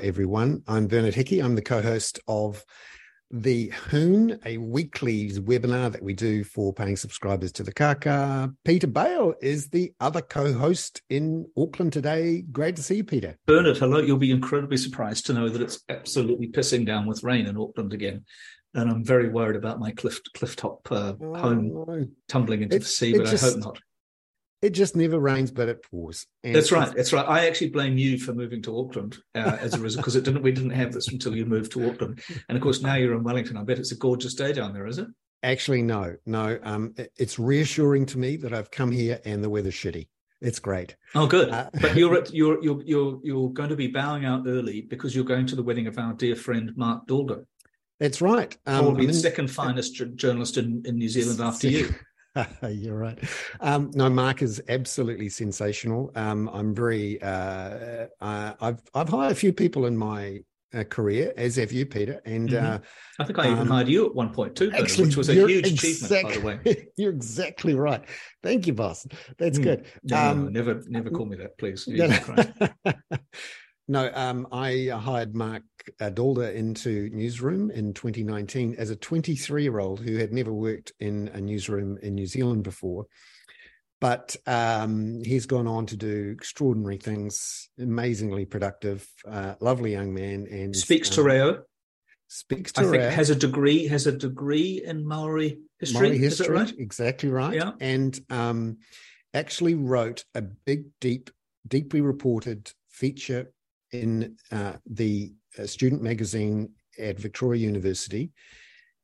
everyone. I'm Bernard Hickey. I'm the co host of the Hoon, a weekly webinar that we do for paying subscribers to the Kaka. Peter Bale is the other co host in Auckland today. Great to see you, Peter. Bernard, hello. You'll be incredibly surprised to know that it's absolutely pissing down with rain in Auckland again. And I'm very worried about my cliff cliff top uh, oh, home no. tumbling into it, the sea, but just, I hope not. It just never rains, but it pours. And that's right. That's right. I actually blame you for moving to Auckland uh, as a result because it didn't. We didn't have this until you moved to Auckland, and of course now you're in Wellington. I bet it's a gorgeous day down there, is it? Actually, no, no. Um, it's reassuring to me that I've come here and the weather's shitty. It's great. Oh, good. Uh, but you're, at, you're you're you're you're going to be bowing out early because you're going to the wedding of our dear friend Mark Daalder. That's right. Um, Probably the second finest journalist in, in New Zealand after you. You're right. Um, no, Mark is absolutely sensational. Um, I'm very. Uh, uh, I've I've hired a few people in my uh, career, as have you, Peter. And mm-hmm. Uh, I think I even um, hired you at one point too, actually, which was a huge achievement, by the way. You're exactly right. Thank you, boss. That's mm. good. No, um, no, never, never call me that, please. No, um, I hired Mark Daalder into Newsroom in 2019 as a 23 year old who had never worked in a newsroom in New Zealand before. But um, he's gone on to do extraordinary things, amazingly productive, uh, lovely young man, and speaks um, Te Reo. Speaks to I think has a degree has a degree in Maori history. Maori history, right? exactly right. Yeah. And um, actually wrote a big, deep, deeply reported feature in uh, the uh, student magazine at Victoria University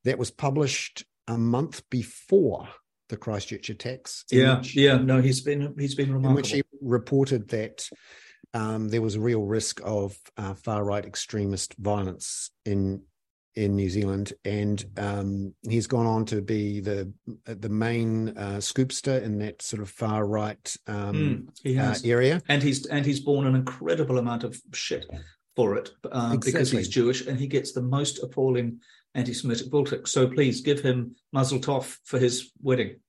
that was published a month before the Christchurch attacks. Yeah, which, yeah. No, he's been he's been remarkable. In which he reported that um, there was a real risk of uh, far right extremist violence in in New Zealand, and um, he's gone on to be the the main uh, scoopster in that sort of far right um, mm, uh, area. And he's and he's borne an incredible amount of shit for it uh, exactly. because he's Jewish, and he gets the most appalling anti-Semitic bullshit. So please give him Mazel Tov for his wedding.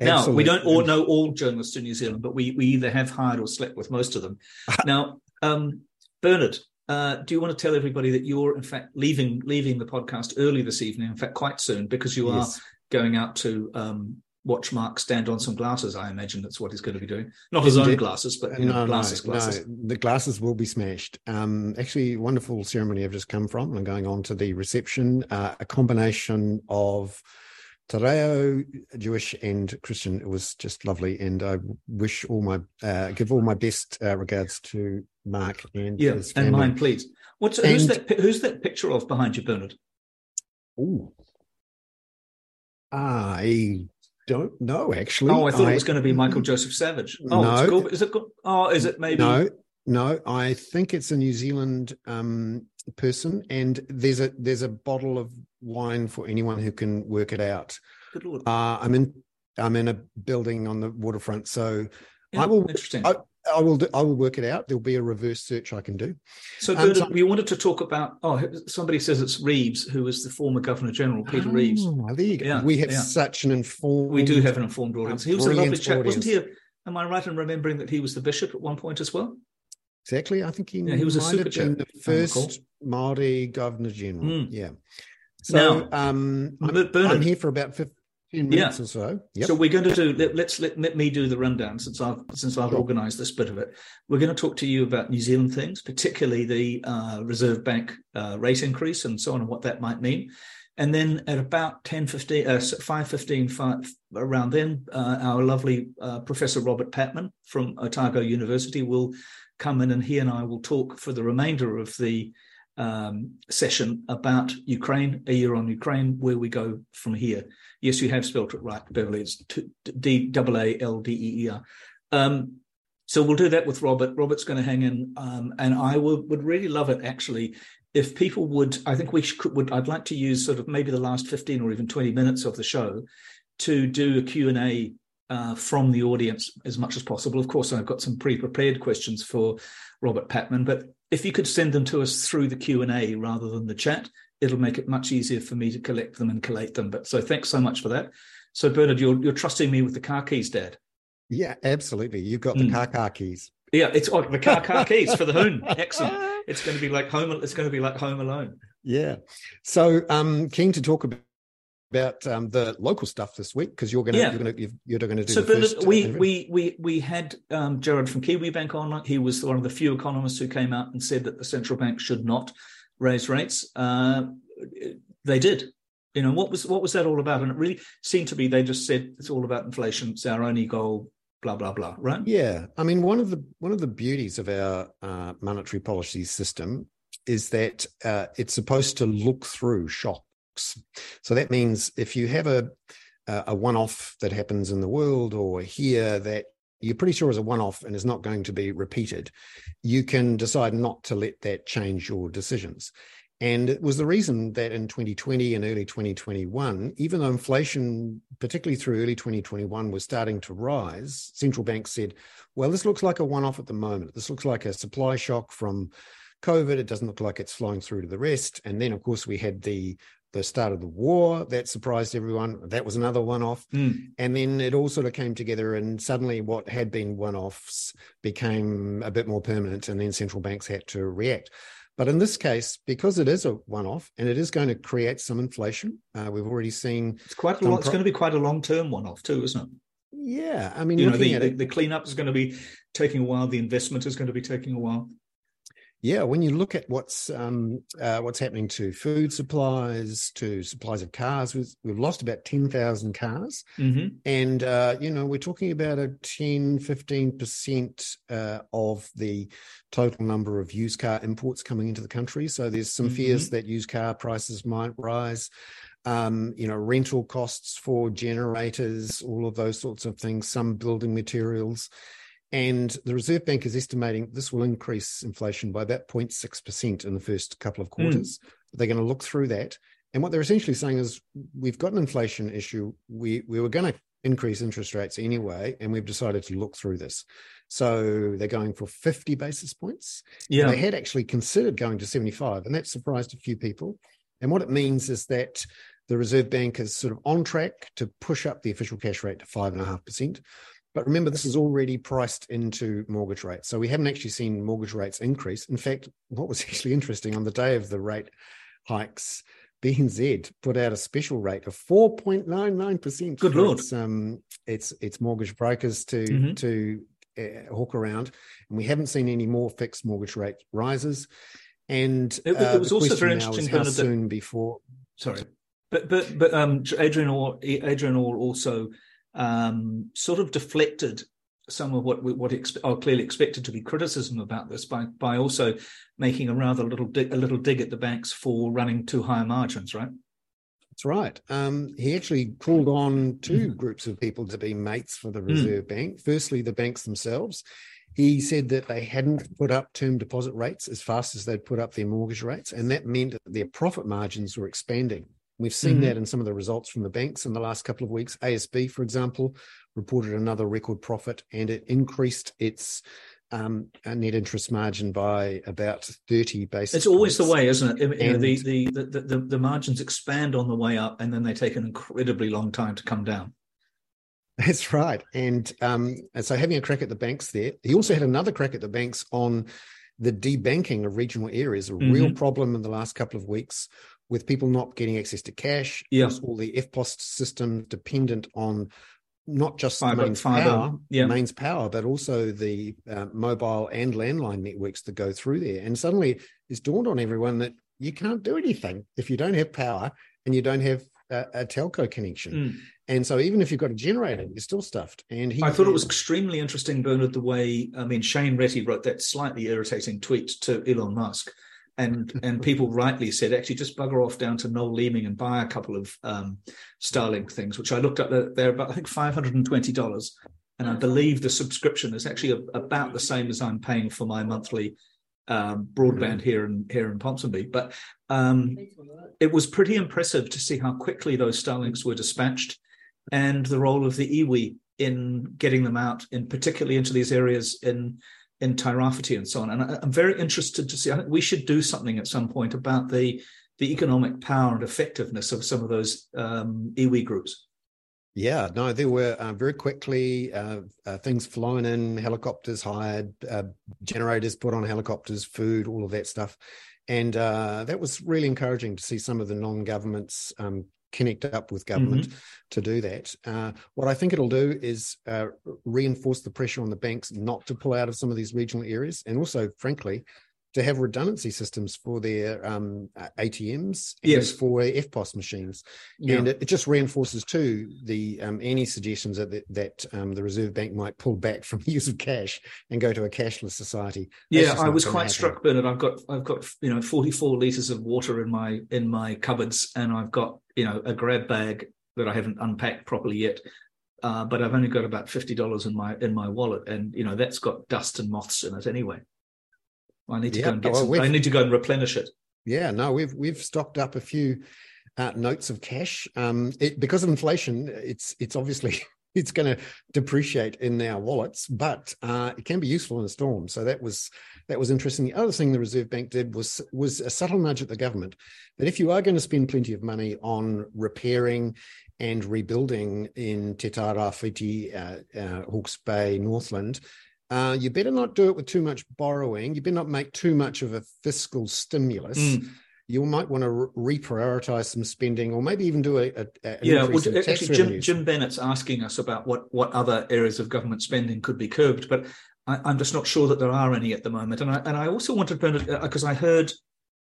Absolutely. Now we don't all know all journalists in New Zealand, but we we either have hired or slept with most of them. now, um, Bernard, uh, do you want to tell everybody that you're in fact leaving leaving the podcast early this evening? In fact, quite soon because you yes. are going out to um, watch Mark stand on some glasses. I imagine that's what he's going to be doing. Not his own glasses, but you know, no, glasses, no, glasses. No, the glasses will be smashed. Um, actually, wonderful ceremony I've just come from. I'm going on to the reception. Uh, a combination of Te Reo, Jewish and Christian. It was just lovely, and I wish all my uh, give all my best uh, regards to Mark and yeah, and mine, please. What's and, who's that? Who's that picture of behind you, Bernard? Oh, I don't know actually. Oh, I thought I, it was going to be Michael Joseph Savage. Oh, no, cool. is it? Oh, is it maybe? No, no. I think it's a New Zealand um, person, and there's a there's a bottle of wine for anyone who can work it out. Uh, I'm in I'm in a building on the waterfront, so yeah, I will. Interesting. I, I will. Do, I will work it out. There'll be a reverse search I can do. So, um, so we wanted to talk about. Oh, somebody says it's Reeves, who was the former Governor General, Peter oh, Reeves. There you go. Yeah, we have yeah. such an informed. We do have an informed audience. He was a lovely chap, wasn't he? A, am I right in remembering that he was the bishop at one point as well? Exactly. I think he, yeah, he was a super been the first Maori Governor General. Mm. Yeah. So now, um, I'm, Bernard, I'm, here for about 15 minutes yeah. or so. Yep. So we're going to do. Let, us let, let me do the rundown since I've since I've sure. organised this bit of it. We're going to talk to you about New Zealand things, particularly the uh, Reserve Bank uh, rate increase and so on, and what that might mean. And then at about 10, 15, uh, 5, 15, 5, around then, uh, our lovely uh, Professor Robert Patman from Otago University will come in and he and I will talk for the remainder of the um, session about Ukraine, a year on Ukraine, where we go from here. Yes, you have spelt it right, Beverly. It's D A A L D E E R. Um, so we'll do that with Robert. Robert's going to hang in, um, and I would, would really love it actually if people would. I think we should. Would I'd like to use sort of maybe the last fifteen or even twenty minutes of the show to do a Q and A uh, from the audience as much as possible. Of course, I've got some pre-prepared questions for Robert Patman, but if you could send them to us through the Q&A rather than the chat, it'll make it much easier for me to collect them and collate them. But so thanks so much for that. So Bernard, you're, you're trusting me with the car keys, Dad. Yeah, absolutely. You've got the mm. car car keys. Yeah, it's like the car car keys for the Hoon. Excellent. It's going to be like home. It's going to be like Home Alone. Yeah. So, um, keen to talk about about um, the local stuff this week because you're going to yeah. you're going to you're going to do. So, Bernard, we we we we had um, Jarrod from Kiwibank on. He was one of the few economists who came out and said that the central bank should not raise rates. Uh, they did. You know what was what was that all about? And it really seemed to be they just said it's all about inflation. It's our only goal. Blah blah blah. Right? Yeah. I mean, one of the one of the beauties of our uh, monetary policy system is that uh, it's supposed to look through shocks. So that means if you have a a one-off that happens in the world or here that you're pretty sure is a one-off and is not going to be repeated, you can decide not to let that change your decisions. And it was the reason that in 2020 and early 2021, even though inflation, particularly through early 2021, was starting to rise, central banks said, well, this looks like a one off at the moment. This looks like a supply shock from COVID. It doesn't look like it's flowing through to the rest. And then, of course, we had the the start of the war that surprised everyone. That was another one off. Mm. And then it all sort of came together, and suddenly what had been one offs became a bit more permanent, and then central banks had to react. But in this case, because it is a one-off and it is going to create some inflation, uh, we've already seen it's quite a lot. Pro- it's going to be quite a long-term one-off too, isn't it? Yeah, I mean, you know, the, the, the cleanup is going to be taking a while. The investment is going to be taking a while. Yeah, when you look at what's um, uh, what's happening to food supplies, to supplies of cars, we've, we've lost about 10,000 cars. Mm-hmm. And, uh, you know, we're talking about a 10, 15% uh, of the total number of used car imports coming into the country. So there's some mm-hmm. fears that used car prices might rise. Um, you know, rental costs for generators, all of those sorts of things, some building materials. And the Reserve Bank is estimating this will increase inflation by about 0.6% in the first couple of quarters. Mm. They're going to look through that. And what they're essentially saying is we've got an inflation issue. We, we were going to increase interest rates anyway, and we've decided to look through this. So they're going for 50 basis points. Yeah. They had actually considered going to 75, and that surprised a few people. And what it means is that the Reserve Bank is sort of on track to push up the official cash rate to 5.5%. But remember, this is already priced into mortgage rates. So we haven't actually seen mortgage rates increase. In fact, what was actually interesting on the day of the rate hikes, BNZ put out a special rate of 4.99%. Good lord. Its, um, it's, it's mortgage brokers to, mm-hmm. to uh, hawk around. And we haven't seen any more fixed mortgage rate rises. And it, uh, it was also very interesting. How soon that, before? Sorry, but but but um, Adrian Orr Adrian Orr also um, sort of deflected some of what what are clearly expected to be criticism about this by by also making a rather little dig, a little dig at the banks for running too high margins, right? That's right. Um, he actually called on two mm. groups of people to be mates for the mm. Reserve mm. Bank. Firstly, the banks themselves. He said that they hadn't put up term deposit rates as fast as they'd put up their mortgage rates, and that meant that their profit margins were expanding. We've seen mm-hmm. that in some of the results from the banks in the last couple of weeks. ASB, for example, reported another record profit and it increased its um, net interest margin by about 30 basis points. It's always the way, isn't it? You know, the, the, the, the, the margins expand on the way up and then they take an incredibly long time to come down. That's right. And, um, and so having a crack at the banks there, he also had another crack at the banks on the debanking of regional areas, a mm-hmm. real problem in the last couple of weeks with people not getting access to cash, yeah. all the EFTPOS systems dependent on not just fiber, mains fiber, power, yeah. mains power, but also the uh, mobile and landline networks that go through there. And suddenly it's dawned on everyone that you can't do anything if you don't have power and you don't have a, a telco connection. Mm. And so even if you've got a generator, you're still stuffed. And he, I thought it was extremely interesting, Bernard, the way I mean Shane Reti wrote that slightly irritating tweet to Elon Musk and and people rightly said actually just bugger off down to Noel Leeming and buy a couple of um, Starlink things, which I looked up. They're about I think five hundred and twenty dollars, and I believe the subscription is actually a, about the same as I'm paying for my monthly um, broadband here in here in Ponsonby. But um, it was pretty impressive to see how quickly those Starlinks were dispatched, and the role of the iwi in getting them out, in particularly into these areas in in Tairāwhiti and so on. And I, am very interested to see. I think we should do something at some point about the the economic power and effectiveness of some of those um, iwi groups. Yeah, no, there were uh, very quickly uh, uh, things flown in, helicopters hired, uh, generators put on helicopters, food, all of that stuff. And uh, that was really encouraging to see some of the non governments um, connect up with government mm-hmm. to do that. Uh, what I think it'll do is reinforce the pressure on the banks not to pull out of some of these regional areas. And also, frankly, to have redundancy systems for their um, ATMs yes. for EFTPOS machines. Yeah. And it, it, just reinforces too the um, any suggestions that that um, the Reserve Bank might pull back from the use of cash and go to a cashless society. That's yeah, I was quite happen. struck, Bernard. I've got I've got you know 44 liters of water in my in my cupboards, and I've got you know a grab bag that I haven't unpacked properly yet. Uh, but I've only got about fifty dollars in my in my wallet, and you know that's got dust and moths in it anyway. I need to yeah, go and get. Well, some, I need to go and replenish it. Yeah, no, we've we've stocked up a few uh, notes of cash. Um, it, because of inflation, it's it's obviously it's going to depreciate in our wallets, but uh, it can be useful in a storm. So that was that was interesting. The other thing the Reserve Bank did was was a subtle nudge at the government that if you are going to spend plenty of money on repairing and rebuilding in Te Tairāwhiti, uh, uh, Hawke's Bay, Northland, uh, you better not do it with too much borrowing. You better not make too much of a fiscal stimulus. Mm. You might want to re- reprioritize some spending, or maybe even do a, a, yeah. Well, actually, Jim, Jim, Bennett's asking us about what what other areas of government spending could be curbed, but I, am just not sure that there are any at the moment. And I and I also wanted to because uh, I heard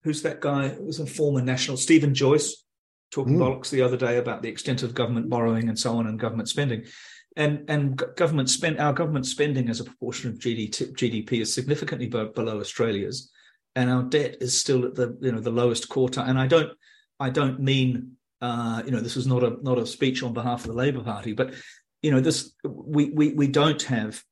who's that guy? It was a former national Stephen Joyce talking mm. bollocks the other day about the extent of government borrowing and so on and government spending and and government spend our government spending as a proportion of GDP, is significantly below Australia's, and our debt is still at the you know the lowest quarter. And I don't I don't mean uh, you know this is not a not a speech on behalf of the Labor Party, but you know this we we we don't have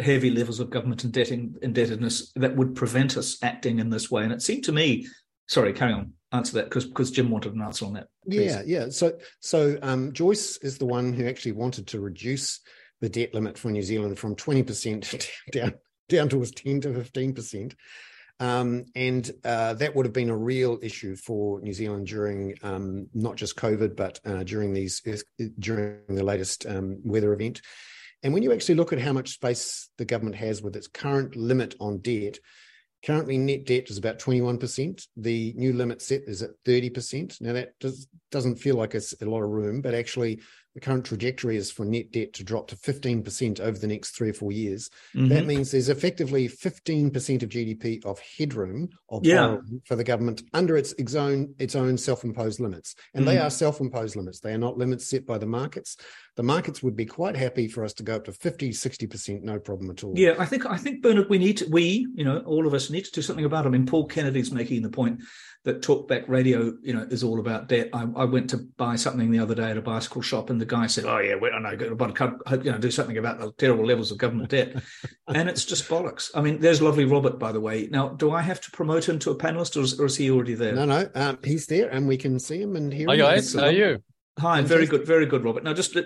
heavy levels of government indebtedness that would prevent us acting in this way. And it seemed to me, sorry, carry on answer that because because Jim wanted an answer on that. Please. Yeah, yeah. So so um, Joyce is the one who actually wanted to reduce the debt limit for New Zealand from twenty percent down down towards ten to fifteen percent. Um, and uh, that would have been a real issue for New Zealand during um, not just COVID, but uh, during these during the latest um, weather event. And when you actually look at how much space the government has with its current limit on debt, Currently, net debt is about 21%. The new limit set is at 30%. Now, that does, doesn't feel like it's a lot of room, but actually, the current trajectory is for net debt to drop to 15% over the next three or four years. Mm-hmm. That means there's effectively 15% of GDP of headroom of yeah. for the government under its, its own its own self-imposed limits. And mm-hmm. they are self-imposed limits. They are not limits set by the markets. The markets would be quite happy for us to go up to 50, 60%, no problem at all. Yeah, I think I think Bernard, we need to, we, you know, all of us need to do something about it. I mean, Paul Kennedy's making the point that talkback radio, you know, is all about debt. I, I, went to buy something the other day at a bicycle shop, and the guy said, "Oh yeah, I know, but I you know, do something about the terrible levels of government debt," and it's just bollocks. I mean, there's lovely Robert, by the way. Now, do I have to promote him to a panelist, or is, or is he already there? No, no, um, he's there, and we can see him and hear. Hi him. guys, how are you? Hi, very good, very good, Robert. Now, just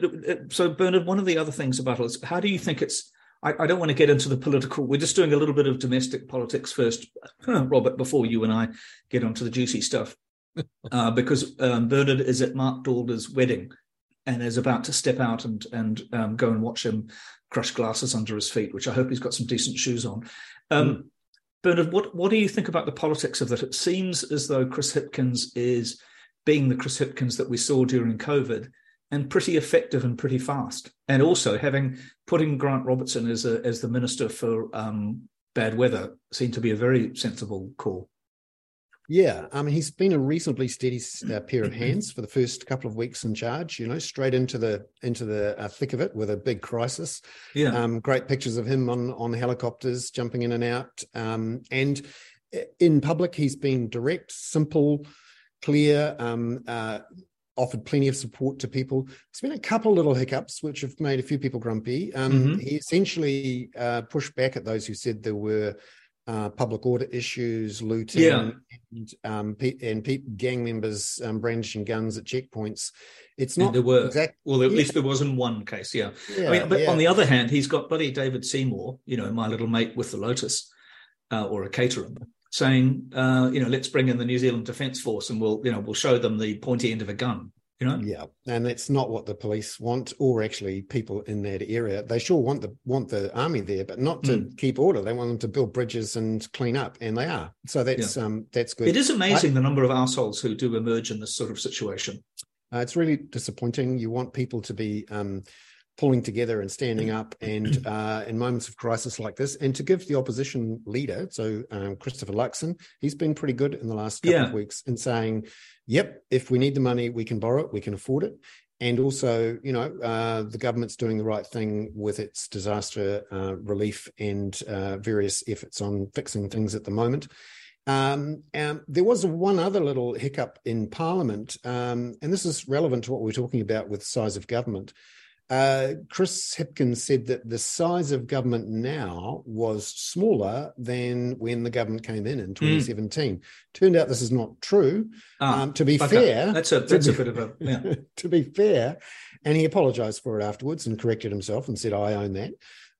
so Bernard, one of the other things about it is, how do you think it's I, I, don't want to get into the political. We're just doing a little bit of domestic politics first, Robert, before you and I get onto the juicy stuff. uh, because um, Bernard is at Mark Daalder's wedding and is about to step out and and um, go and watch him crush glasses under his feet, which I hope he's got some decent shoes on. Um, mm. Bernard, what what do you think about the politics of that? It seems as though Chris Hipkins is being the Chris Hipkins that we saw during COVID and pretty effective and pretty fast. And also having putting Grant Robertson as a, as the minister for um, bad weather seemed to be a very sensible call. Yeah, I mean he's been a reasonably steady uh, pair of hands for the first couple of weeks in charge. You know, straight into the into the uh, thick of it with a big crisis. Yeah, um, great pictures of him on on helicopters jumping in and out. Um, and in public, he's been direct, simple, clear. Um, uh, offered plenty of support to people. There's been a couple little hiccups which have made a few people grumpy. Um, mm-hmm. He essentially uh, pushed back at those who said there were uh, public order issues, looting, yeah. and, um, and gang members um, brandishing guns at checkpoints. It's not and there were exact, well, at yeah. least there was in one case. Yeah, yeah I mean, but on the other hand, he's got buddy David Seymour, you know, my little mate with the Lotus, uh, or a caterer, saying, uh, you know, let's bring in the New Zealand Defence Force and we'll, you know, we'll show them the pointy end of a gun. You know? Yeah, and that's not what the police want, or actually people in that area. They sure want the want the army there, but not to mm. keep order. They want them to build bridges and clean up, and they are. So that's yeah. um that's good. It is amazing I, the number of assholes who do emerge in this sort of situation. Uh, it's really disappointing. You want people to be um, pulling together and standing up and uh, in moments of crisis like this and to give the opposition leader so um, christopher luxon he's been pretty good in the last couple yeah. of weeks in saying yep if we need the money we can borrow it we can afford it and also you know uh, the government's doing the right thing with its disaster uh, relief and uh, various efforts on fixing things at the moment um, um, there was one other little hiccup in Parliament, um, and this is relevant to what we're talking about with size of government. Uh, Chris Hipkins said that the size of government now was smaller than when the government came in in 2017. Mm. Turned out this is not true. Ah, um, to be fair, that's a that's a bit of a yeah. to be fair, and he apologised for it afterwards and corrected himself and said, "I own that."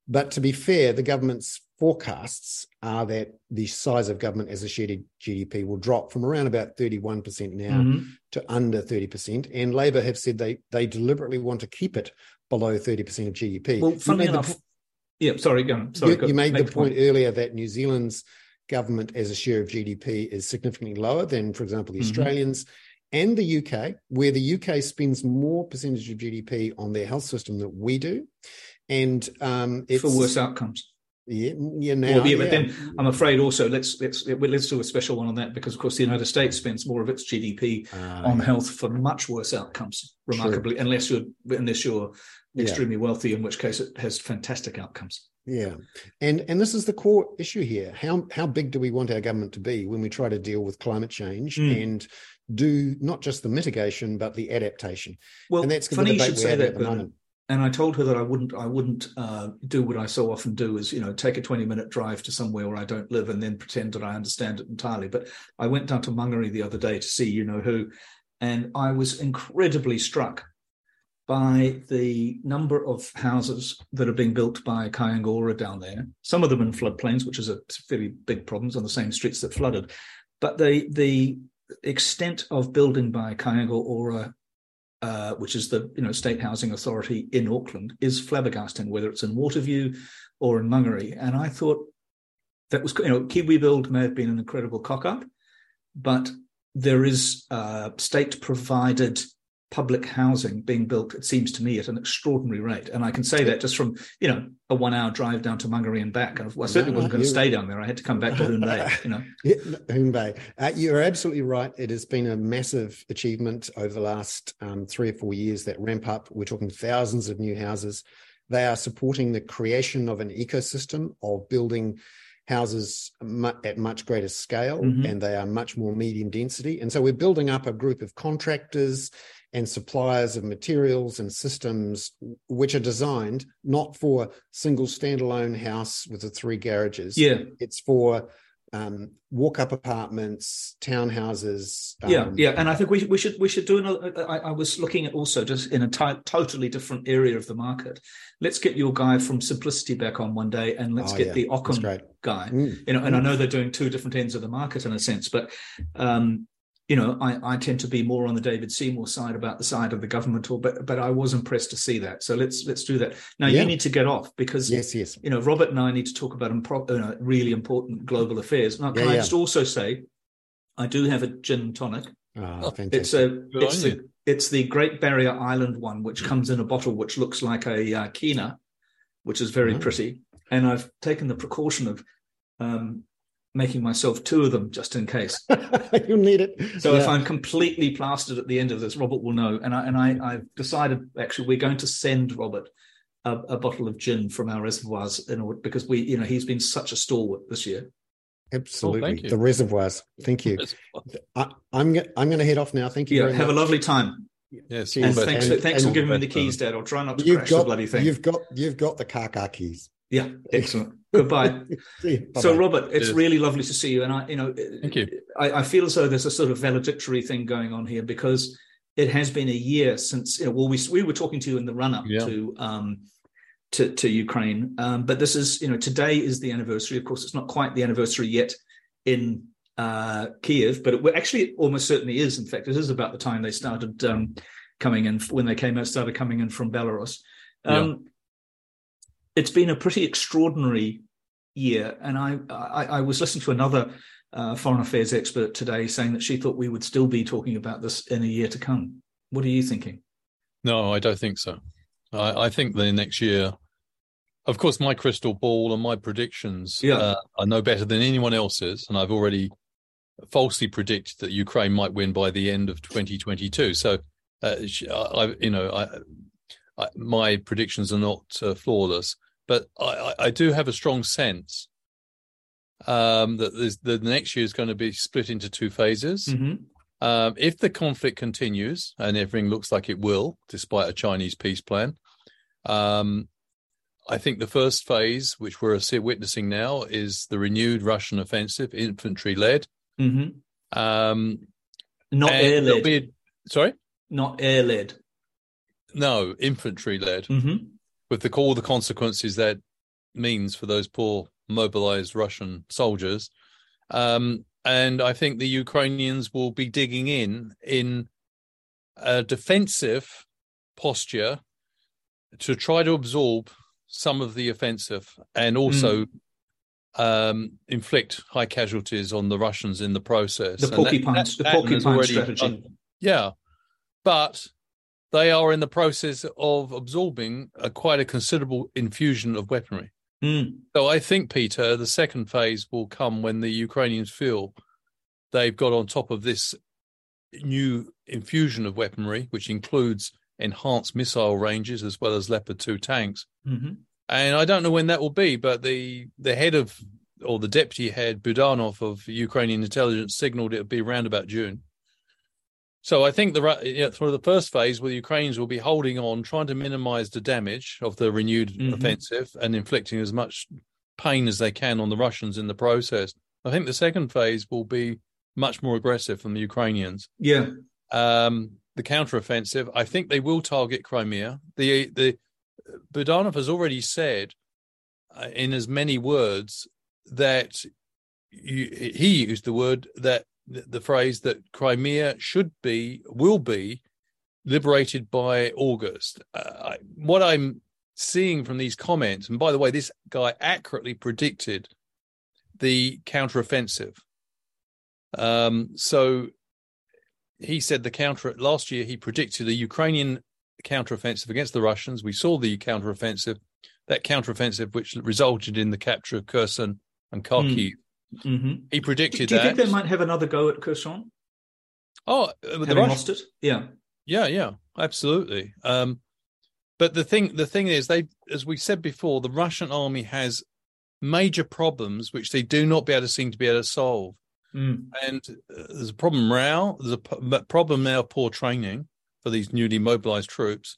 But to be fair, the government's forecasts are that the size of government as a shared GDP will drop from around about 31% now mm-hmm. to under 30%. And Labor have said they they deliberately want to keep it below 30% of GDP. Well, funny enough, po- yeah, sorry, go on. Sorry, you, you made the point, point earlier that New Zealand's government as a share of GDP is significantly lower than, for example, the mm-hmm. Australians and the UK, where the UK spends more percentage of GDP on their health system than we do. And um, it's for worse outcomes. Yeah, yeah, now, well, yeah, but then I'm afraid also let's let's let's do a special one on that because of course the United States spends more of its GDP uh, on health for much worse outcomes, remarkably, true. unless you're unless you're extremely yeah. wealthy, in which case it has fantastic outcomes. Yeah, and and this is the core issue here. How how big do we want our government to be when we try to deal with climate change mm. and do not just the mitigation but the adaptation? Well, and that's funny you should say that, at the moment and I told her that I wouldn't I wouldn't uh, do what I so often do is you know take a 20 minute drive to somewhere where I don't live and then pretend that I understand it entirely. But I went down to Mangere the other day to see you know who, and I was incredibly struck by the number of houses that are being built by Kāinga Ora down there. Some of them in floodplains, which is a fairly big problem on the same streets that flooded. But the the extent of building by Kāinga Ora uh, which is the you know state housing authority in Auckland, is flabbergasting, whether it's in Waterview or in Mangere. And I thought that was you know Kiwi Build may have been an incredible cock up, but there is uh, state provided public housing being built, it seems to me, at an extraordinary rate. And I can say that just from, you know, a one hour drive down to Mangere and back. I certainly no, wasn't going to stay down there. I had to come back to Hoon Bay, you know. Yeah, Hoon Bay. Uh, you're absolutely right. It has been a massive achievement over the last um, three or four years, that ramp up. We're talking thousands of new houses. They are supporting the creation of an ecosystem of building houses at much greater scale mm-hmm. and they are much more medium density. And so we're building up a group of contractors and suppliers of materials and systems which are designed not for single standalone house with the three garages. Yeah. It's for um, walk-up apartments, townhouses. Um, yeah, yeah, and I think we we should we should do another. I, I was looking at also just in a t- totally different area of the market. Let's get your guy from Simplicity back on one day, and let's oh, get yeah. the Ockham guy. Mm. You know, and mm. I know they're doing two different ends of the market in a sense, but um, you know, I, I tend to be more on the David Seymour side about the side of the government, or but but I was impressed to see that. So let's let's do that. Now yeah. you need to get off because yes, yes, you know, Robert and I need to talk about impro- uh, really important global affairs. Now, can yeah, I yeah. just also say, I do have a gin tonic. Oh, it's a it's the, it's the Great Barrier Island one, which comes in a bottle which looks like a uh, kina, which is very oh. pretty. And I've taken the precaution of um, making myself two of them just in case. you need it. So yeah. if I'm completely plastered at the end of this, Robert will know. And I and I I've decided actually we're going to send Robert a, a bottle of gin from our reservoirs in order because we you know he's been such a stalwart this year. Absolutely, oh, the reservoirs. Thank you. I, am I'm, I'm going to head off now. Thank you. Yeah, have much. a lovely time. Yes, and thanks, and, thanks and, for giving me the keys, Dad. I'll try not to crash got, the bloody thing. You've got you've got the car car keys. Yeah, excellent. Goodbye. so, Robert, it's really lovely to see you, and I, you know, thank you. I, I, feel as though there's a sort of valedictory thing going on here because it has been a year since. You know, well, we we were talking to you in the run up yeah. to um to to Ukraine, um, but this is you know today is the anniversary. Of course, it's not quite the anniversary yet in uh, Kiev, but it actually it almost certainly is. In fact, it is about the time they started. Um, coming in when they came out started coming in from Belarus. Um, yeah. It's been a pretty extraordinary year, and I I, I was listening to another uh, foreign affairs expert today saying that she thought we would still be talking about this in a year to come. What are you thinking? No, I don't think so. I, I think the next year, of course, my crystal ball and my predictions yeah. uh, are no better than anyone else's, and I've already falsely predicted that Ukraine might win by the end of 2022. So, uh, I, you know, I, I, my predictions are not uh, flawless, but I, I, do have a strong sense um, that the next year is going to be split into two phases. Mm-hmm. Um, if the conflict continues, and everything looks like it will, despite a Chinese peace plan, um, I think the first phase, which we're witnessing now, is the renewed Russian offensive, infantry led. Mm-hmm. Um, Not air led. Sorry? Not air led. No, infantry led. Mm-hmm. With the, all the consequences that means for those poor mobilized Russian soldiers. Um, and I think the Ukrainians will be digging in in a defensive posture to try to absorb some of the offensive and also mm. um, inflict high casualties on the Russians in the process. The porcupine, that, that, the porcupine strategy. Done. Yeah, but they are in the process of absorbing a, quite a considerable infusion of weaponry. Mm. So I think, Peter, the second phase will come when the Ukrainians feel they've got on top of this new infusion of weaponry, which includes enhanced missile ranges as well as Leopard 2 tanks. Mm-hmm. And I don't know when that will be, but the, the head of, or the deputy head, Budanov of Ukrainian intelligence, signaled it would be around about June. So I think the you know, for the first phase, where the Ukrainians will be holding on, trying to minimize the damage of the renewed mm-hmm. offensive and inflicting as much pain as they can on the Russians in the process. I think the second phase will be much more aggressive from the Ukrainians. Yeah. Um, the counteroffensive, I think they will target Crimea. The the Budanov has already said, uh, in as many words, that you, he used the word that the, the phrase that Crimea should be, will be liberated by August. Uh, what I'm seeing from these comments, and by the way, this guy accurately predicted the counteroffensive. Um, so he said the counter last year he predicted a Ukrainian counteroffensive against the Russians. We saw the counteroffensive, that counteroffensive which resulted in the capture of Kherson and Kharkiv. Mm-hmm. He predicted that. Do you think they might have another go at Kherson? Oh, uh, having Russians, lost it, yeah, yeah, yeah, absolutely. Um, but the thing, the thing is, they, as we said before, the Russian army has major problems which they do not be able to seem to be able to solve. Mm. And uh, there's a problem now. There's a problem now. Poor training for these newly mobilized troops.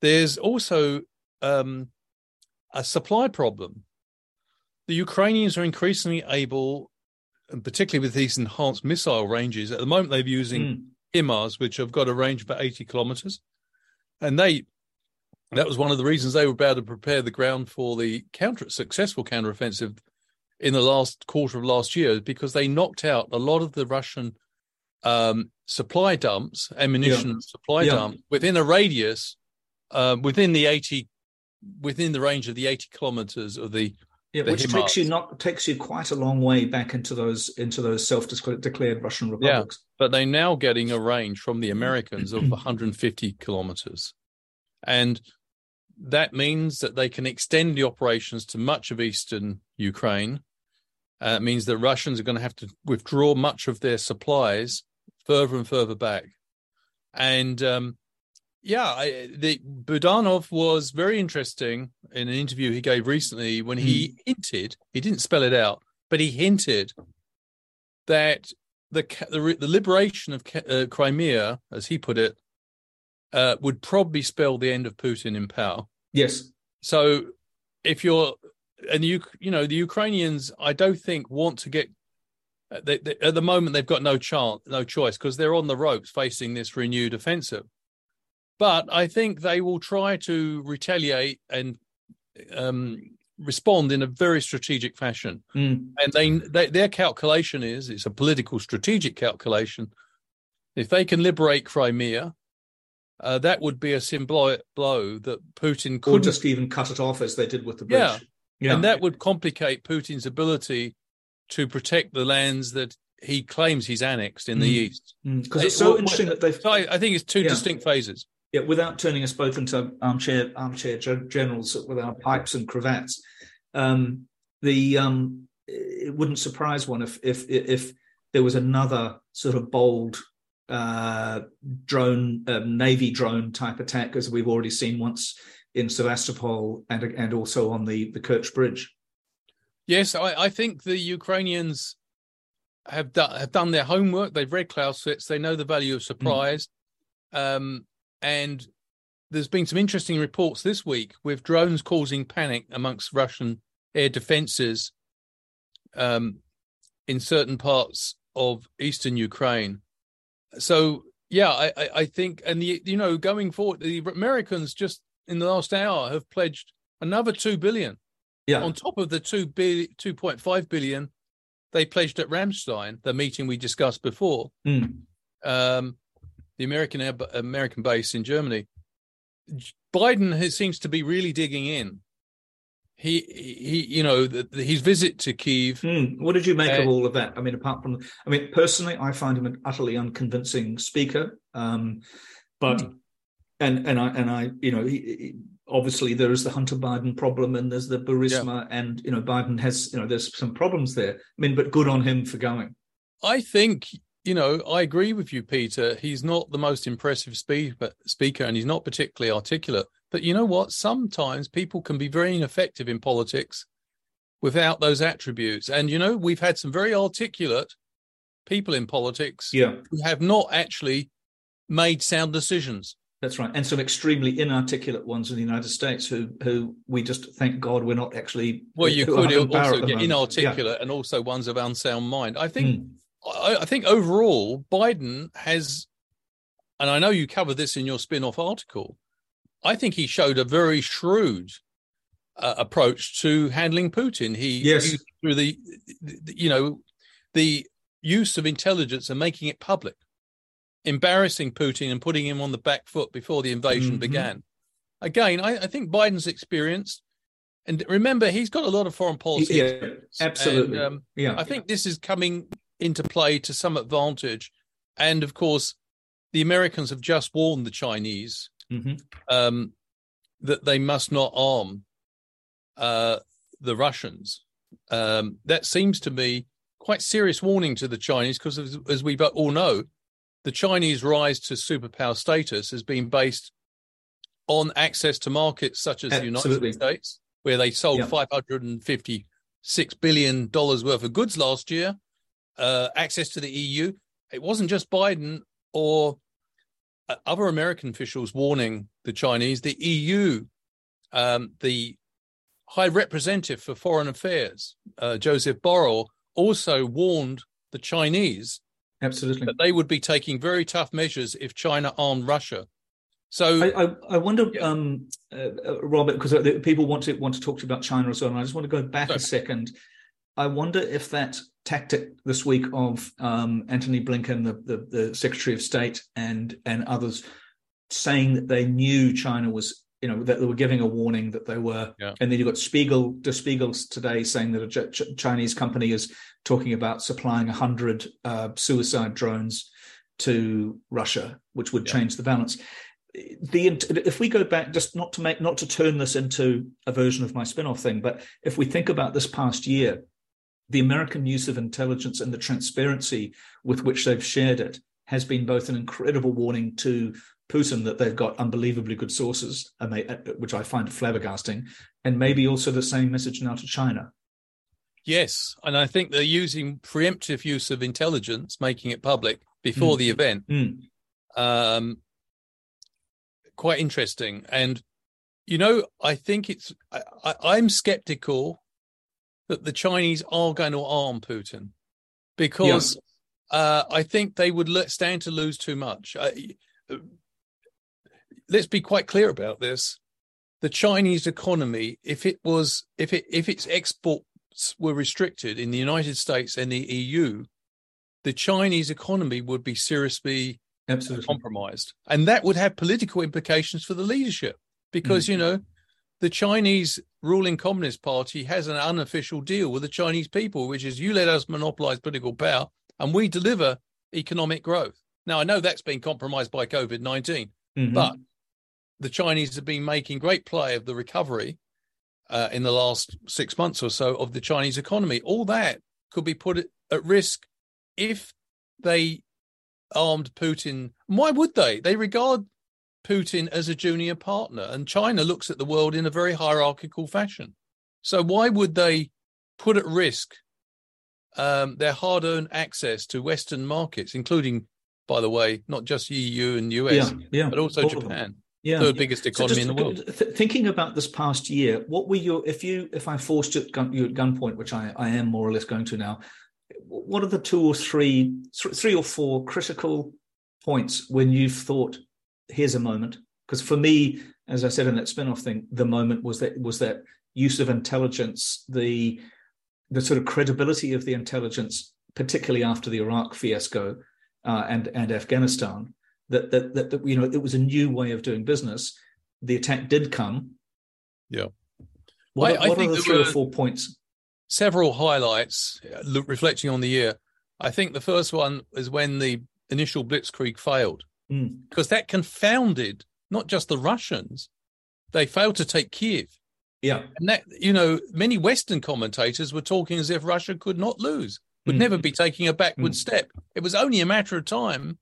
There's also um, a supply problem the Ukrainians are increasingly able, and particularly with these enhanced missile ranges, at the moment they're using mm. HIMARS, which have got a range of about 80 kilometers. And they that was one of the reasons they were able to prepare the ground for the counter successful counteroffensive in the last quarter of last year because they knocked out a lot of the Russian um, supply dumps, ammunition yeah. supply yeah. dump within a radius uh, within the 80 within the range of the 80 kilometers of the yeah, which takes you not takes you quite a long way back into those into those self-declared Russian republics. Yeah, but they're now getting a range from the Americans of 150 kilometers, and that means that they can extend the operations to much of eastern Ukraine. Uh, it means that Russians are going to have to withdraw much of their supplies further and further back, and um, yeah, I, the Budanov was very interesting in an interview he gave recently when he mm. hinted, he didn't spell it out, but he hinted that the the, the liberation of uh, Crimea, as he put it, uh, would probably spell the end of Putin in power. Yes. So if you're and you you know the Ukrainians, I don't think want to get. Uh, they, they, at the moment, they've got no chance, no choice, because they're on the ropes facing this renewed offensive. But I think they will try to retaliate and um, respond in a very strategic fashion. Mm. And they, they, their calculation is it's a political strategic calculation. If they can liberate Crimea, uh, that would be a symbolic blow that Putin could just even cut it off as they did with the bridge. Yeah. yeah. And that would complicate Putin's ability to protect the lands that he claims he's annexed in mm. the east. Because mm. it's so interesting that they've. I, I think it's two yeah. distinct phases. Yeah, without turning us both into armchair armchair generals with our pipes and cravats, um, the um, it wouldn't surprise one if if if there was another sort of bold uh, drone, um, navy drone type attack, as we've already seen once in Sevastopol and and also on the the Kerch Bridge. Yes, I, I think the Ukrainians have done have done their homework. They've read Clausewitz. They know the value of surprise, mm. um, and there's been some interesting reports this week with drones causing panic amongst Russian air defenses um, in certain parts of eastern Ukraine so yeah, I, I think, and the you know going forward, the Americans just in the last hour have pledged another two billion. Yeah. On top of the two billion, two point five billion, they pledged at Ramstein, the meeting we discussed before. Mm. Um, the American American base in Germany. Biden has, seems to be really digging in he he you know the, the, his visit to Kiev. Mm. What did you make uh, of all of that? I mean, apart from, I mean, personally, I find him an utterly unconvincing speaker. Um, but and and I and I, you know, he, he, obviously there is the Hunter Biden problem, and there's the Burisma, yeah. and you know, Biden has, you know, there's some problems there. I mean, but good on him for going. I think you know, I agree with you, Peter. He's not the most impressive speaker, speaker, and he's not particularly articulate. But you know what? Sometimes people can be very ineffective in politics without those attributes. And you know, we've had some very articulate people in politics yeah. who have not actually made sound decisions. That's right, and some extremely inarticulate ones in the United States who who we just thank God we're not actually. Well, you could also get inarticulate yeah. and also ones of unsound mind. I think mm. I, I think overall, Biden has, and I know you covered this in your spin off article, I think he showed a very shrewd uh, approach to handling Putin. He yes. through the, the, you know, the use of intelligence and making it public, embarrassing Putin and putting him on the back foot before the invasion mm-hmm. began. Again, I, I, think Biden's experienced, and remember, he's got a lot of foreign policy. Yeah, absolutely. And, um, yeah, I think this is coming into play to some advantage. And of course, the Americans have just warned the Chinese mm-hmm. um, that they must not arm uh, the Russians. Um, that seems to me quite serious warning to the Chinese because, as, as we all know, the Chinese rise to superpower status has been based on access to markets such as Absolutely. the United States, where they sold yep. 556 billion dollars worth of goods last year, uh, access to the EU. It wasn't just Biden or uh, other American officials warning the Chinese. The EU, um, the High Representative for Foreign Affairs, uh, Joseph Borrell, also warned the Chinese absolutely that they would be taking very tough measures if China armed Russia. So I, I, I wonder, yeah. um, uh, uh Robert, because uh, people want to want to talk to you about China as well. And I just want to go back a second. I wonder if that tactic this week of um, Antony Blinken, the, the, the, Secretary of State, and and others saying that they knew China was, you know, that they were giving a warning that they were, yeah. and then you've got Spiegel, the Spiegels today saying that a Ch- Chinese company is talking about supplying hundred uh, suicide drones to Russia, which would yeah. change the balance. The if we go back, just not to make not to turn this into a version of my spin-off thing, but if we think about this past year the American use of intelligence and the transparency with which they've shared it has been both an incredible warning to Putin that they've got unbelievably good sources, which I find flabbergasting, and maybe also the same message now to China. Yes, and I think they're using preemptive use of intelligence, making it public before mm. the event. Mm. Um, quite interesting, and you know, I think it's I, I, I'm skeptical that the Chinese are going to arm Putin because yeah. uh, I think they would let, stand to lose too much. Uh, let's be quite clear about this. The Chinese economy, if it was, if it, if its exports were restricted in the United States and the EU, the Chinese economy would be seriously absolutely compromised, and that would have political implications for the leadership because mm. you know the Chinese ruling Communist Party has an unofficial deal with the Chinese people, which is you let us monopolize political power and we deliver economic growth. Now, I know that's been compromised by COVID 19, mm-hmm. but the Chinese have been making great play of the recovery uh, in the last six months or so of the Chinese economy. All that could be put at risk if they armed Putin. Why would they? They regard Putin as a junior partner, and China looks at the world in a very hierarchical fashion. So why would they put at risk um, their hard-earned access to Western markets, including, by the way, not just EU and US, yeah, yeah, but also Japan, yeah, third biggest economy so in the world. Th- thinking about this past year, what were your if you if I forced you at, gun, you at gunpoint, which I, I am more or less going to now, what are the two or three three or four critical points when you've thought, here's a moment? Because for me, as I said in that spin-off thing, the moment was that was that use of intelligence, the the sort of credibility of the intelligence, particularly after the Iraq fiasco uh, and and Afghanistan, that, that that that you know it was a new way of doing business. The attack did come. Yeah. What, I, what I are the three or four points? Several highlights reflecting on the year. I think the first one is when the initial blitzkrieg failed, mm. because that confounded not just the Russians; they failed to take Kiev. Yeah. And that, you know, many Western commentators were talking as if Russia could not lose, would mm. never be taking a backward mm. step. It was only a matter of time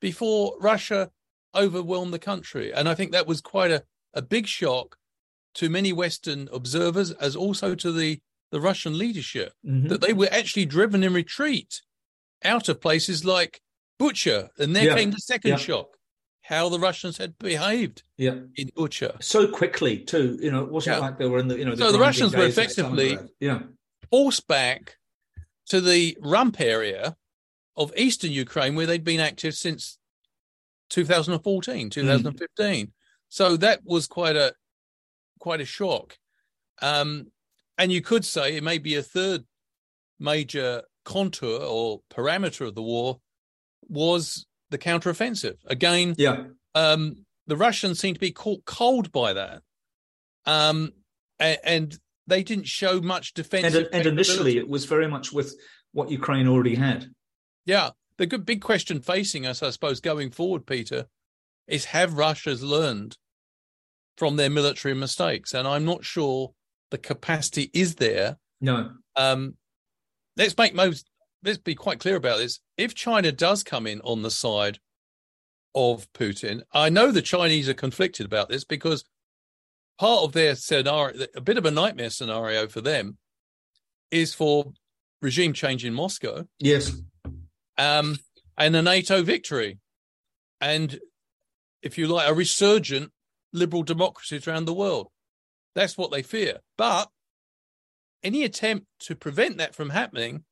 before Russia overwhelmed the country. And I think that was quite a, a big shock to many Western observers, as also to the, the Russian leadership, mm-hmm. that they were actually driven in retreat out of places like Bucha. And there yeah. came the second yeah. shock how the Russians had behaved yeah. in Bucha. So quickly, too. You know, it wasn't yeah. like they were in the, you know, the So the Russians were effectively yeah. forced back to the rump area of eastern Ukraine where they'd been active since 2014, 2015. Mm. So that was quite a quite a shock. Um, and you could say it may be a third major contour or parameter of the war was the counteroffensive. Again, yeah. Um, the Russians seem to be caught cold by that, um, and, and they didn't show much defense. And, and initially, it was very much with what Ukraine already had. Yeah, the good big question facing us, I suppose, going forward, Peter, is have Russia's learned from their military mistakes? And I'm not sure the capacity is there. No. Um, let's make most let's be quite clear about this. If China does come in on the side of Putin, I know the Chinese are conflicted about this because part of their scenario, a bit of a nightmare scenario for them, is for regime change in Moscow. Yes. Um, and a NATO victory. And if you like, a resurgent liberal democracies around the world. That's what they fear. But any attempt to prevent that from happening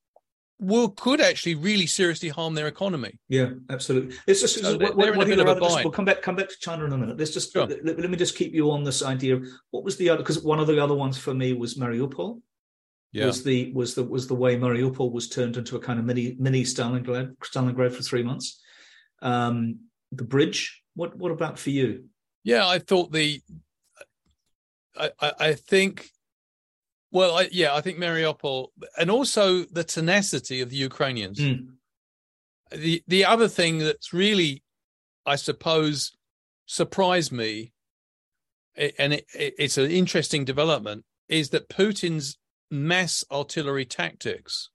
will could actually really seriously harm their economy. Yeah, absolutely. It's just so what, what, what we'll come back come back to China in a minute. Let's just sure. let, let, me just keep you on this idea. What was the other? Because one of the other ones for me was Mariupol. Yeah. Was the was the was the way Mariupol was turned into a kind of mini mini Stalingrad Stalingrad for three months. Um, the bridge. What what about for you? Yeah, I thought the. I, I, I think well, I, yeah, I think Mariupol, and also the tenacity of the Ukrainians. Mm. The the other thing that's really, I suppose, surprised me, and it, it's an interesting development, is that Putin's mass artillery tactics,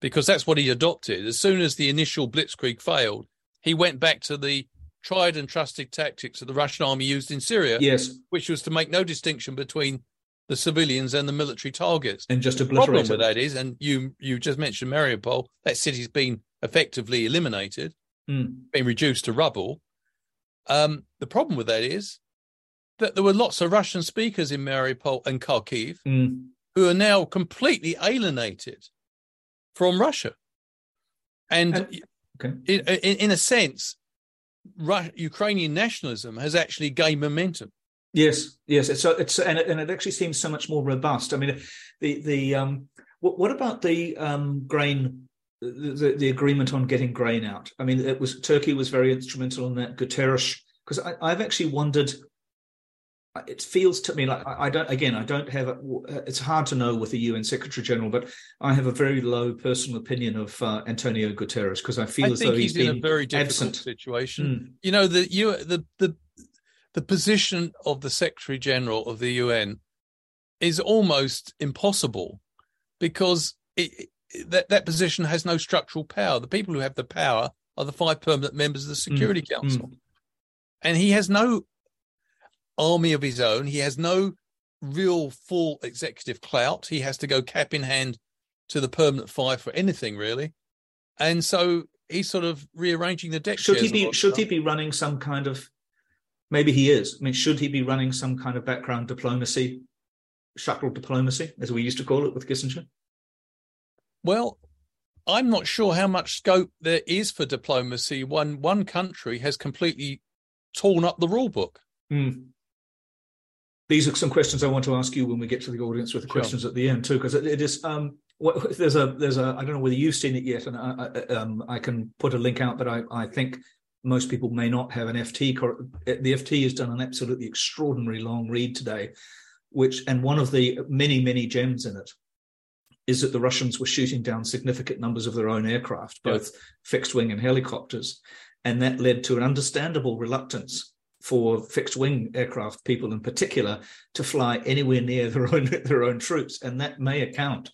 because that's what he adopted. As soon as the initial blitzkrieg failed, he went back to the tried and trusted tactics that the Russian army used in Syria, yes, which was to make no distinction between the civilians and the military targets. And just the problem with that is, and you you just mentioned Mariupol, that city's been effectively eliminated, mm. been reduced to rubble. Um, the problem with that is that there were lots of Russian speakers in Mariupol and Kharkiv mm. who are now completely alienated from Russia. And, and okay. in, in, in, a sense, Ru- Ukrainian nationalism has actually gained momentum. Yes, yes. It's it's and it, and it actually seems so much more robust. I mean, the the um, what, what about the um, grain the, the agreement on getting grain out. I mean, it was Turkey was very instrumental in that. Guterres, because I've actually wondered. It feels to me like I, I don't. Again, I don't have. A, it's hard to know with the UN Secretary General, but I have a very low personal opinion of uh, Antonio Guterres because I feel I as though he's, he's in a very difficult absent. situation. Mm. You know, the you the the the position of the Secretary General of the UN is almost impossible because it, it, that that position has no structural power. The people who have the power are the five permanent members of the Security Mm, Council, and he has no army of his own. He has no real full executive clout. He has to go cap in hand to the permanent five for anything really, and so he's sort of rearranging the deck. Should he chairs a lot be? Should the he be running some kind of? Maybe he is. I mean, should he be running some kind of background diplomacy, shuttle diplomacy, as we used to call it with Kissinger? Well, I'm not sure how much scope there is for diplomacy when one country has completely torn up the rule book. Hmm. These are some questions I want to ask you when we get to the audience with the Sure. questions at the end too, because it, it is. Um, what, there's a there's a I don't know whether you've seen it yet, and I, I, um, I can put a link out, but I, I think most people may not have an FT. The FT has done an absolutely extraordinary long read today, which and one of the many many gems in it is that the Russians were shooting down significant numbers of their own aircraft, Yeah. both fixed wing and helicopters, and that led to an understandable reluctance for fixed wing aircraft people in particular to fly anywhere near their own their own troops, and that may account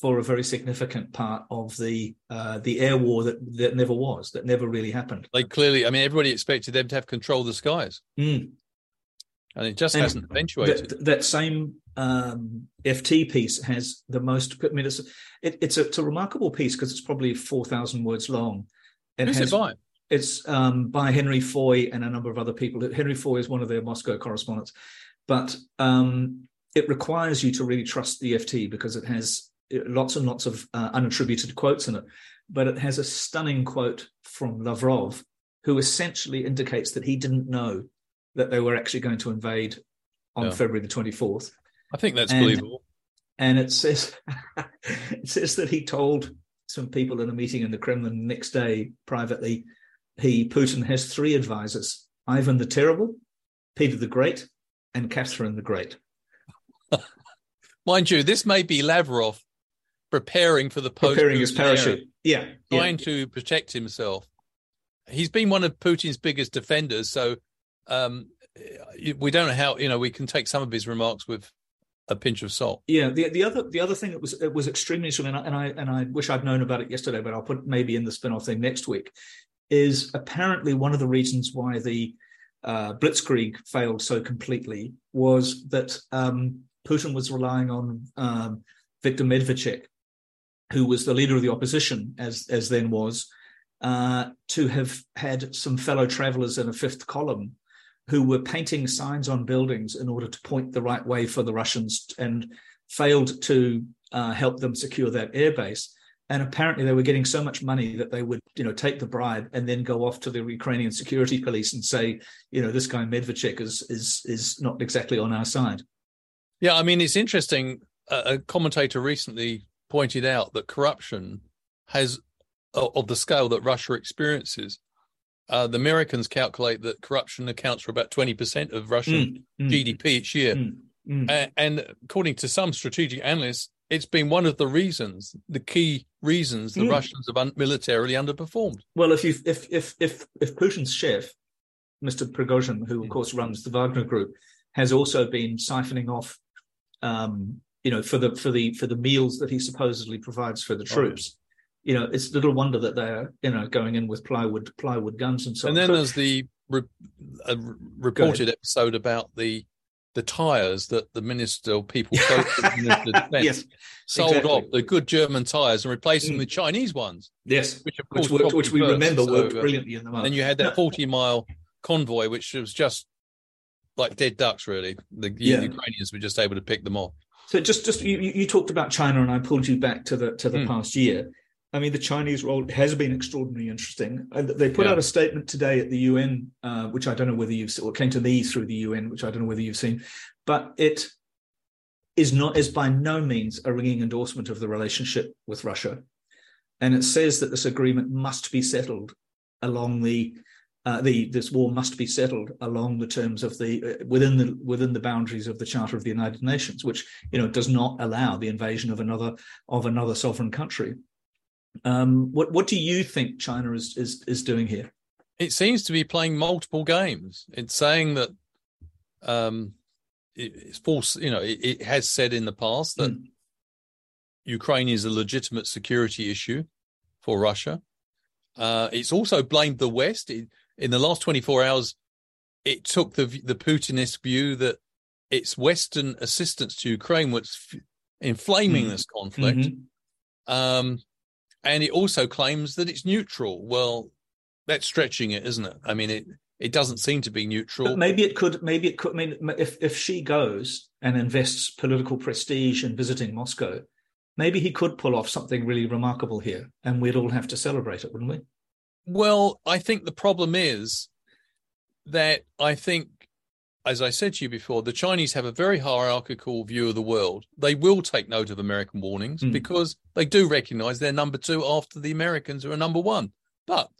for a very significant part of the uh, the air war that that never was, that never really happened. Like clearly, I mean, everybody expected them to have control of the skies, Mm. and it just And hasn't eventuated. That, that same um, FT piece has the most. I mean, it's it, it's, a, it's a remarkable piece because it's probably four thousand words long. and Who's has- it by? It's um, by Henry Foy and a number of other people. Henry Foy is one of their Moscow correspondents, but um, it requires you to really trust the FT because it has lots and lots of uh, unattributed quotes in it. But it has a stunning quote from Lavrov, who essentially indicates that he didn't know that they were actually going to invade on Yeah. February the twenty fourth I think that's and- believable. and it says it says that he told some people in a meeting in the Kremlin the next day privately. He Putin has three advisors: Ivan the Terrible, Peter the Great, and Catherine the Great. Mind you, this may be Lavrov preparing for the post Preparing his parachute. Yeah, yeah. trying to protect himself. He's been one of Putin's biggest defenders, so um, we don't know how. You know, we can take some of his remarks with a pinch of salt. Yeah, the the other the other thing that was it was extremely interesting, and I, and I and I wish I'd known about it yesterday, but I'll put maybe in the spin-off thing next week. Is apparently one of the reasons why the uh, Blitzkrieg failed so completely was that um, Putin was relying on um, Viktor Medvedchuk, who was the leader of the opposition, as as then was, uh, to have had some fellow travelers in a fifth column who were painting signs on buildings in order to point the right way for the Russians and failed to uh, help them secure that airbase. And apparently, they were getting so much money that they would, you know, take the bribe and then go off to the Ukrainian security police and say, you know, this guy Medvedchuk is is is not exactly on our side. Yeah, I mean, it's interesting. A commentator recently pointed out that corruption has, of the scale that Russia experiences, uh, the Americans calculate that corruption accounts for about 20% of Russian Mm, mm, GDP each year. mm, mm. A- and according to some strategic analysts, it's been one of the reasons, the key reasons the Mm. Russians have un- militarily underperformed. Well, if you if if if if Putin's chef, Mr. Prigozhin, who of course runs the Wagner Group, has also been siphoning off, um, you know, for the for the for the meals that he supposedly provides for the Oh, troops. You know, it's little wonder that they're you know going in with plywood plywood guns and so on. and then there's the re- reported episode about the the tires that the minister or people close the Minister Defense yes, sold exactly. off the good German tires and replaced them Mm. with Chinese ones, yes, which of which worked, which we burst. remember So, worked uh, brilliantly in the moment. Then you had that 40 mile convoy, which was just like dead ducks, really. The Yeah. Ukrainians were just able to pick them off. So just just you, you talked about China, and I pulled you back to the to the Hmm. past year. I mean, the Chinese role has been extraordinarily interesting. They put Yeah. out a statement today at the UN, uh, which I don't know whether you've seen, or came to me through the UN, which I don't know whether you've seen, but it is not is by no means a ringing endorsement of the relationship with Russia. and it says that this agreement must be settled along the uh, the this war must be settled along the terms of the uh, within the within the boundaries of the Charter of the United Nations, which you know does not allow the invasion of another of another sovereign country. Um, what what do you think China is is is doing here? It seems to be playing multiple games. It's saying that um, it's false. You know, it, it, has said in the past that mm. Ukraine is a legitimate security issue for Russia. Uh, it's also blamed the West. It, in the last 24 hours, it took the the Putinist view that its Western assistance to Ukraine was f- inflaming mm. this conflict. Mm-hmm. Um, and it also claims that it's neutral. Well, that's stretching it, isn't it? I mean, it it doesn't seem to be neutral. But maybe it could. Maybe it could. I mean, if if Xi goes and invests political prestige in visiting Moscow, maybe he could pull off something really remarkable here, and we'd all have to celebrate it, wouldn't we? Well, I think the problem is that I think, as I said to you before, the Chinese have a very hierarchical view of the world. They will take note of American warnings mm. because they do recognize they're number two after the Americans who are number one. But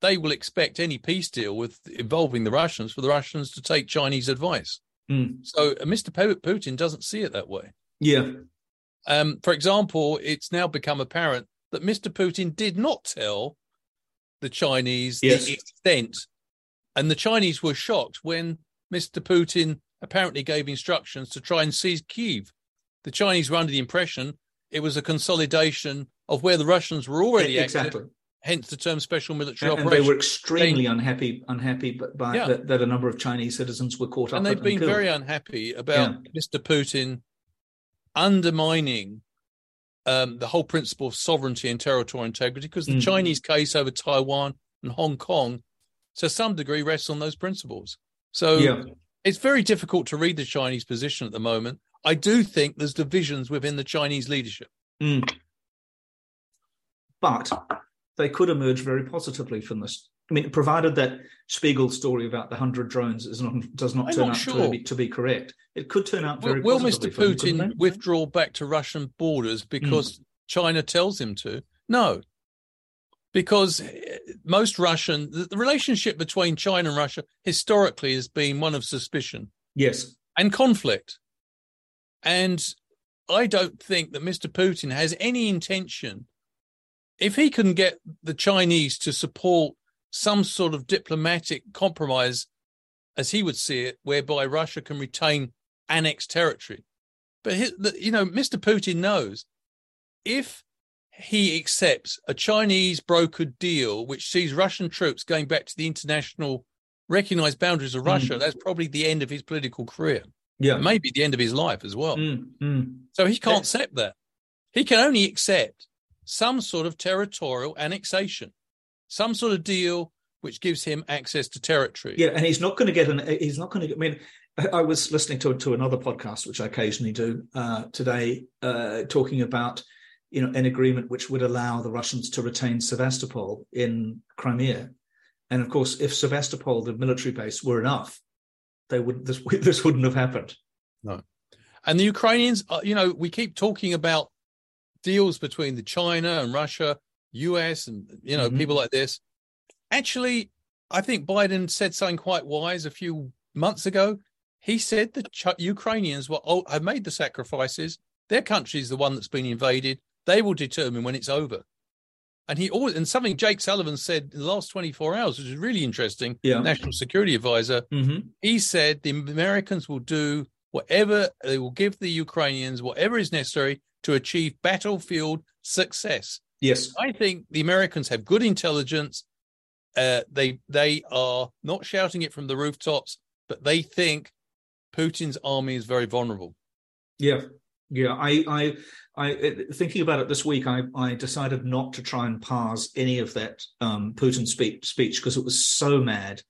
they will expect any peace deal with involving the Russians for the Russians to take Chinese advice. Mm. So uh, Mr. Putin doesn't see it that way. Yeah. Um, for example, it's now become apparent that Mr. Putin did not tell the Chinese yes. the extent. And the Chinese were shocked when Mr. Putin apparently gave instructions to try and seize Kiev. The Chinese were under the impression it was a consolidation of where the Russians were already exactly. active, hence the term special military and, operation. And they were extremely they, unhappy, unhappy by yeah. that, that, a number of Chinese citizens were caught up. And they've been and very unhappy about yeah. Mr. Putin undermining um, the whole principle of sovereignty and territorial integrity, because the mm. Chinese case over Taiwan and Hong Kong, to some degree, rests on those principles. So yeah. it's very difficult to read the Chinese position at the moment. I do think there's divisions within the Chinese leadership. Mm. But they could emerge very positively from this. I mean, provided that Spiegel's story about the hundred drones is not does not I'm turn not out sure. to, be, to be correct, it could turn out very. Will, will Mr. Putin them, withdraw back to Russian borders because mm. China tells him to? No, because eh, most Russian the relationship between China and Russia historically has been one of suspicion. Yes, and conflict, and I don't think that Mr. Putin has any intention. If he can get the Chinese to support some sort of diplomatic compromise, as he would see it, whereby Russia can retain annexed territory. But, his, you know, Mr. Putin knows if he accepts a Chinese brokered deal which sees Russian troops going back to the international recognized boundaries of Russia, mm. that's probably the end of his political career. Yeah. Maybe the end of his life as well. Mm. Mm. So he can't yeah. accept that. He can only accept some sort of territorial annexation some sort of deal which gives him access to territory. Yeah, and he's not going to get an. He's not going to. I mean, I was listening to to another podcast which I occasionally do uh, today, uh, talking about you know an agreement which would allow the Russians to retain Sevastopol in Crimea, and of course, if Sevastopol, the military base, were enough, they would this this wouldn't have happened. No, and the Ukrainians, uh, you know, we keep talking about deals between the China and Russia US and you know mm-hmm. people like this. Actually, I think Biden said something quite wise a few months ago. He said the Ch- Ukrainians were oh, have made the sacrifices. Their country is the one that's been invaded. They will determine when it's over. And he always and something Jake Sullivan said in the last 24 hours, which is really interesting. Yeah. National Security Advisor. Mm-hmm. He said the Americans will do whatever they will give the Ukrainians whatever is necessary to achieve battlefield success. Yes, I think the Americans have good intelligence. Uh, they they are not shouting it from the rooftops, but they think Putin's army is very vulnerable. Yeah, yeah. I I I thinking about it this week. I I decided not to try and parse any of that um, Putin speech speech because it was so mad.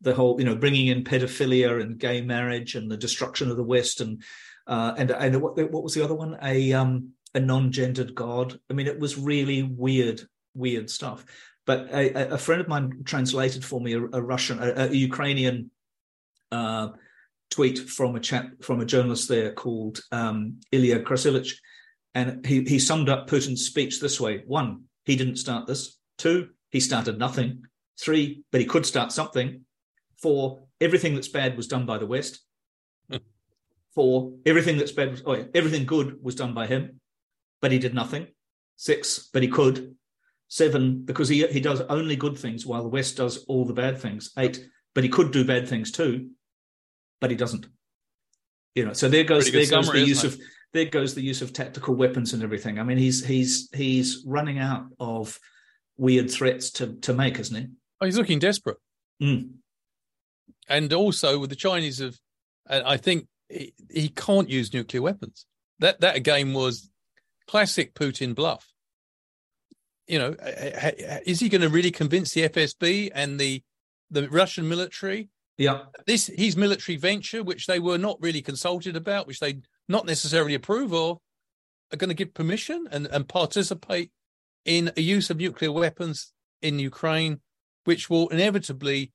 The whole, you know, bringing in pedophilia and gay marriage and the destruction of the West and uh, and and what what was the other one? A um a non-gendered god. I mean, it was really weird, weird stuff. But a, a friend of mine translated for me a, a Russian, a, a Ukrainian uh, tweet from a chat from a journalist there called um, Ilya Krasevich, and he he summed up Putin's speech this way: one, he didn't start this. Two, he started nothing. Three, but he could start something. Four, everything that's bad was done by the West. Four, everything that's bad was, oh yeah, everything good was done by him, but he did nothing. Six, but he could. Seven, because he he does only good things while the West does all the bad things. Eight, but he could do bad things too, but he doesn't. You know, so there goes there goes summary, the use of there goes the use of tactical weapons and everything. I mean, he's he's he's running out of weird threats to to make, isn't he? Oh, he's looking desperate. Mm. And also with the Chinese have, I think he, he can't use nuclear weapons. That that again was classic Putin bluff. You know, eh, eh, is he going to really convince the FSB and the the Russian military? Yeah, this his military venture, which they were not really consulted about, which they not necessarily approve of, are going to give permission and and participate in a use of nuclear weapons in Ukraine, which will inevitably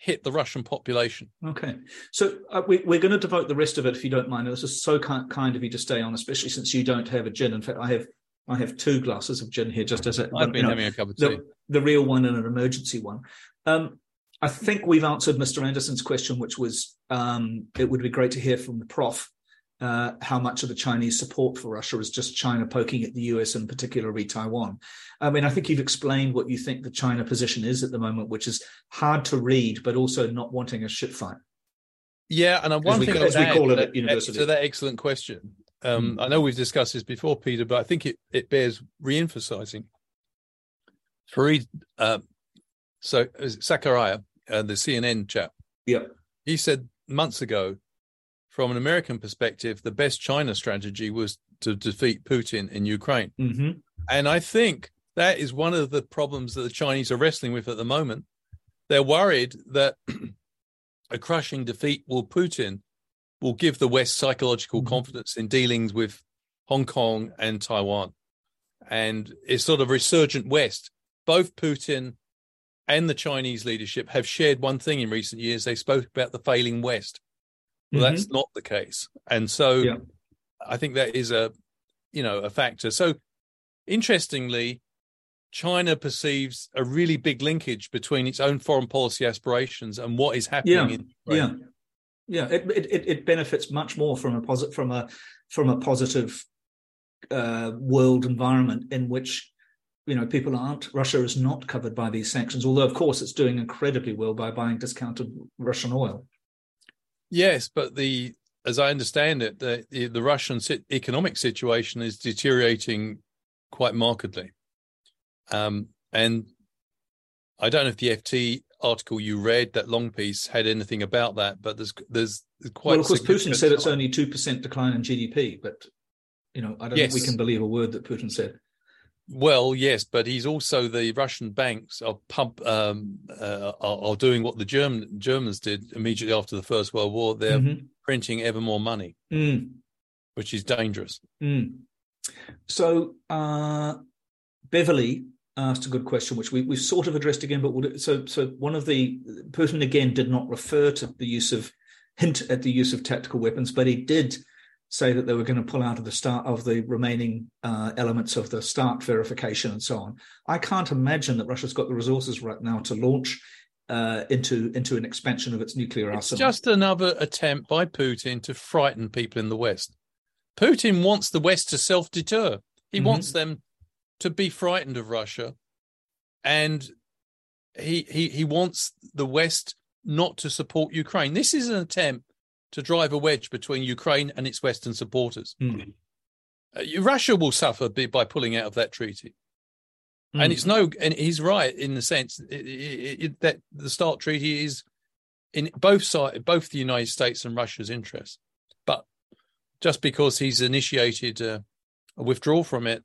hit the Russian population. Okay. So uh, we, are going to devote the rest of it, if you don't mind. This is so kind, kind of you to stay on, especially since you don't have a gin. In fact, I have I have two glasses of gin here, just as a. I've been know, having a cup of tea. The, the, real one and an emergency one. Um, I think we've answered Mr. Anderson's question, which was um, it would be great to hear from the prof uh, how much of the Chinese support for Russia is just China poking at the US and particularly Taiwan. I mean, I think you've explained what you think the China position is at the moment, which is hard to read, but also not wanting a shit fight. Yeah, and one as thing we, as we call it at university. To that excellent question, um, mm. I know we've discussed this before, Peter, but I think it, it bears re-emphasizing. Fareed, uh, so Zakaria, uh, the CNN chap, yeah, he said months ago from an American perspective, the best China strategy was to defeat Putin in Ukraine. Mm-hmm. And I think that is one of the problems that the Chinese are wrestling with at the moment. They're worried that a crushing defeat will Putin will give the West psychological mm-hmm. confidence in dealings with Hong Kong and Taiwan. And it's sort of resurgent West. Both Putin and the Chinese leadership have shared one thing in recent years. They spoke about the failing West. Well, mm-hmm. that's not the case, and so yeah. I think that is a you know a factor. So interestingly, China perceives a really big linkage between its own foreign policy aspirations and what is happening yeah. in Ukraine. Yeah, yeah, it, it it benefits much more from a positive from a from a positive uh, world environment in which you know people aren't Russia is not covered by these sanctions. Although of course it's doing incredibly well by buying discounted Russian oil. Yes, but the as I understand it, the the, the Russian economic situation is deteriorating quite markedly. Um, and I don't know if the FT article you read, that long piece, had anything about that, but there's there's quite. Well, of course, Putin said it's only two percent decline in GDP, but you know, I don't yes. think we can believe a word that Putin said. Well, yes, but he's also the Russian banks are pump um, uh, are, are, doing what the German Germans did immediately after the First World War. They're mm-hmm. printing ever more money, mm. which is dangerous. Mm. So uh, Beverly asked a good question, which we, we've sort of addressed again. But we'll, so so one of the Putin again did not refer to the use of hint at the use of tactical weapons, but he did say that they were going to pull out of the start of the remaining uh, elements of the start verification and so on. I can't imagine that Russia's got the resources right now to launch uh, into into an expansion of its nuclear arsenal. it's. Just another attempt by Putin to frighten people in the West. Putin wants the West to self deter. He mm-hmm. wants them to be frightened of Russia, and he he he wants the West not to support Ukraine. This is an attempt to drive a wedge between Ukraine and its Western supporters. Mm. Uh, Russia will suffer by pulling out of that treaty. Mm. And it's no, and he's right in the sense it, it, it, that the START treaty is in both side, both the United States and Russia's interest. But just because he's initiated a, a withdrawal from it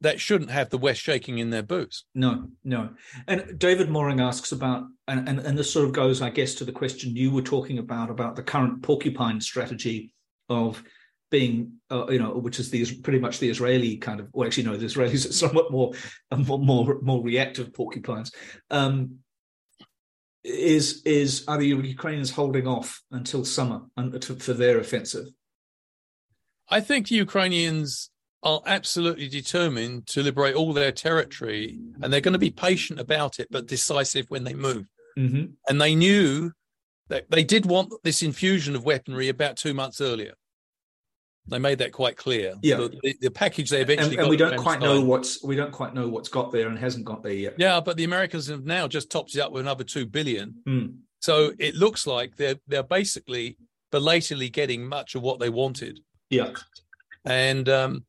that shouldn't have the West shaking in their boots. No, no. And David Mooring asks about, and, and, and this sort of goes, I guess, to the question you were talking about, about the current porcupine strategy of being, uh, you know, which is the pretty much the Israeli kind of, well, actually, no, the Israelis are somewhat more, more, more, more reactive porcupines. Um, is is are the Ukrainians holding off until summer for their offensive? I think the Ukrainians are absolutely determined to liberate all their territory, and they're going to be patient about it, but decisive when they move. Mm-hmm. And they knew that they did want this infusion of weaponry about two months earlier. They made that quite clear. Yeah. The, the, package they eventually And, and got we don't quite know what's we don't quite know what's got there and hasn't got there yet. Yeah, but the Americans have now just topped it up with another two billion. Mm. So it looks like they're they're basically belatedly getting much of what they wanted, Yeah. and um,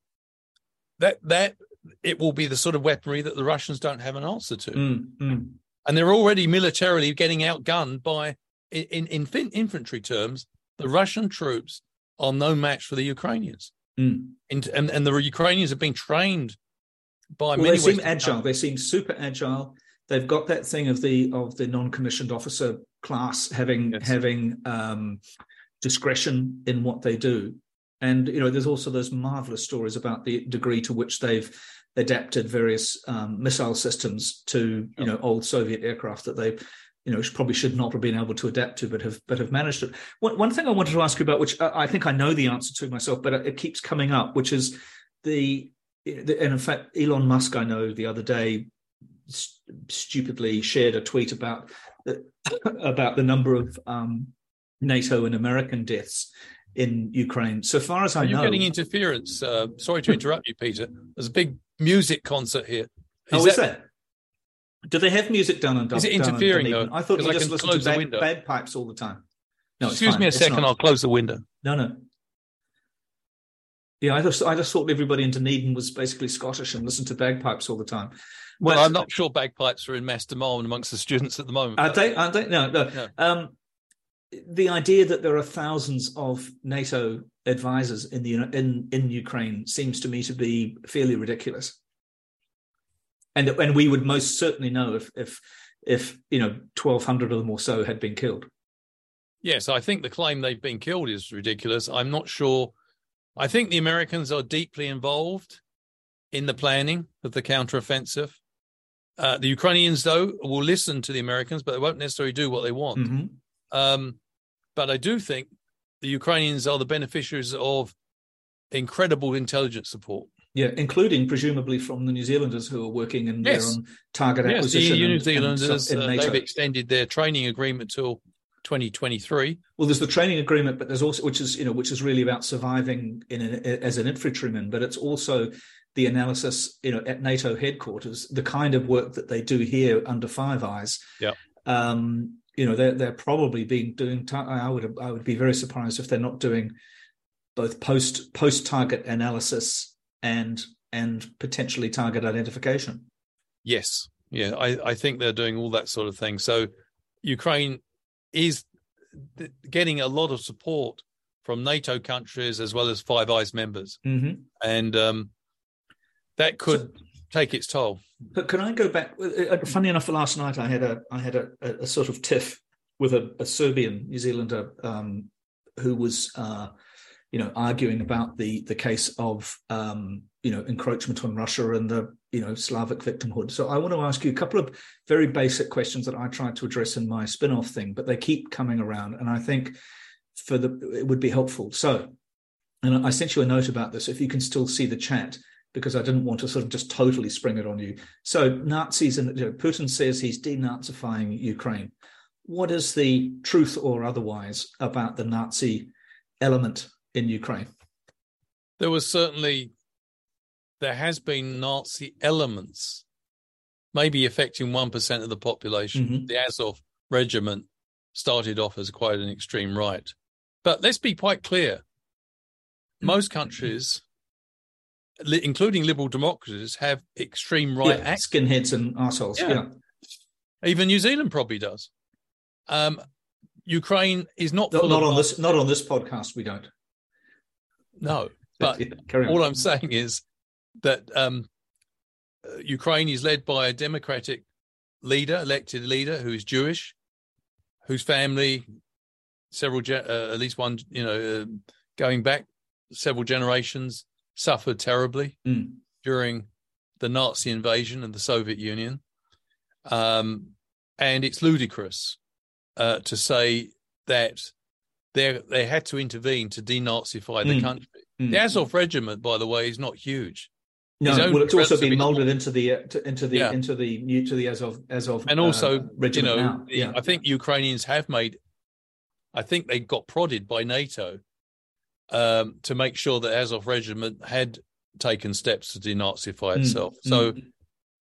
that that it will be the sort of weaponry that the Russians don't have an answer to, Mm. Mm. and they're already militarily getting outgunned by in in, in infantry terms. The Russian troops are no match for the Ukrainians, Mm. and and, and the Ukrainians have been trained by Well, many. they seem Western agile. countries. They seem super agile. They've got that thing of the of the non-commissioned officer class having Yes. having um, discretion in what they do, and you know, there's also those marvelous stories about the degree to which they've adapted various um, missile systems to you know old Soviet aircraft that they you know probably should not have been able to adapt to, but have but have managed it. One, one thing I wanted to ask you about, which I, I think I know the answer to myself, but it keeps coming up, which is the and in fact, Elon Musk, I know the other day, st- stupidly shared a tweet about the, about the number of um, NATO and American deaths in Ukraine. So far as I Are you know, getting interference? Uh, sorry to interrupt you, Peter. There's a big music concert here. oh, is that? Do they have music done on? Is it interfering, though? I thought you I just listened to close the bag, window. bagpipes all the time. No, Excuse me a It's second. not. I'll close the window. No, no. Yeah, I just I just thought everybody in Dunedin was basically Scottish and listened to bagpipes all the time. Well, But- I'm not sure bagpipes are in mass demand amongst the students at the moment. Are they? Are they? No, no. No. Um, the idea that there are thousands of NATO advisors in the in in Ukraine seems to me to be fairly ridiculous. And and we would most certainly know if if if you know twelve hundred of them or so had been killed. yes, I think the claim they've been killed is ridiculous. I'm not sure. I think the Americans are deeply involved in the planning of the counteroffensive. Uh, the Ukrainians, though, will listen to the Americans, but they won't necessarily do what they want. Mhm. Um, but I do think the Ukrainians are the beneficiaries of incredible intelligence support. Yeah, including presumably from the New Zealanders who are working in Yes. their own target Yes, the acquisition. New and- and Zealanders, in uh, they've extended their training agreement till 2023. Well, there's the training agreement, but there's also which is you know which is really about surviving in an, as an infantryman, but it's also the analysis you know at NATO headquarters, the kind of work that they do here under Five Eyes. Yep. Um, you know they're they're probably being doing. I would I would be very surprised if they're not doing both post post target analysis and and potentially target identification. Yes, yeah, I, I think they're doing all that sort of thing. So Ukraine is getting a lot of support from NATO countries as well as Five Eyes members, Mm-hmm. and um, that could take its toll. But can I go back? uh, Funny enough, last night I had a I had a, a, a sort of tiff with a, a Serbian New Zealander um, who was, uh, you know, arguing about the the case of um, you know encroachment on Russia and the you know Slavic victimhood. So I want to ask you a couple of very basic questions that I tried to address in my spin-off thing, but they keep coming around, and I think for the it would be helpful. So, and I sent you a note about this. If you can still see the chat because I didn't want to sort of just totally spring it on you. So Nazis and you know, Putin says he's denazifying Ukraine. What is the truth or otherwise about the Nazi element in Ukraine? There was certainly there has been Nazi elements, maybe affecting one percent of the population. Mhm. The Azov regiment started off as quite an extreme right, but let's be quite clear: most countries, li- including liberal democracies, have extreme right yeah, acts. skinheads and assholes. Yeah. Yeah. Even New Zealand probably does. Um, Ukraine is not Not, not on this. Not on this podcast. We don't. No, but Yeah, all I'm saying is that um, uh, Ukraine is led by a democratic leader, elected leader who is Jewish, whose family, several, uh, at least one, you know, uh, going back several generations, suffered terribly Mm. during the Nazi invasion of the Soviet Union. Um, and it's ludicrous uh, to say that they they had to intervene to denazify the Mm. country. Mm. The Azov regiment, by the way, is not huge. No, well, it's also been molded into the uh, to, into the yeah. into the new to the Azov Azov and also uh, you know yeah. I think Ukrainians have made I think they got prodded by NATO um, to make sure that Azov regiment had taken steps to denazify hmm. itself. Mm. So mm.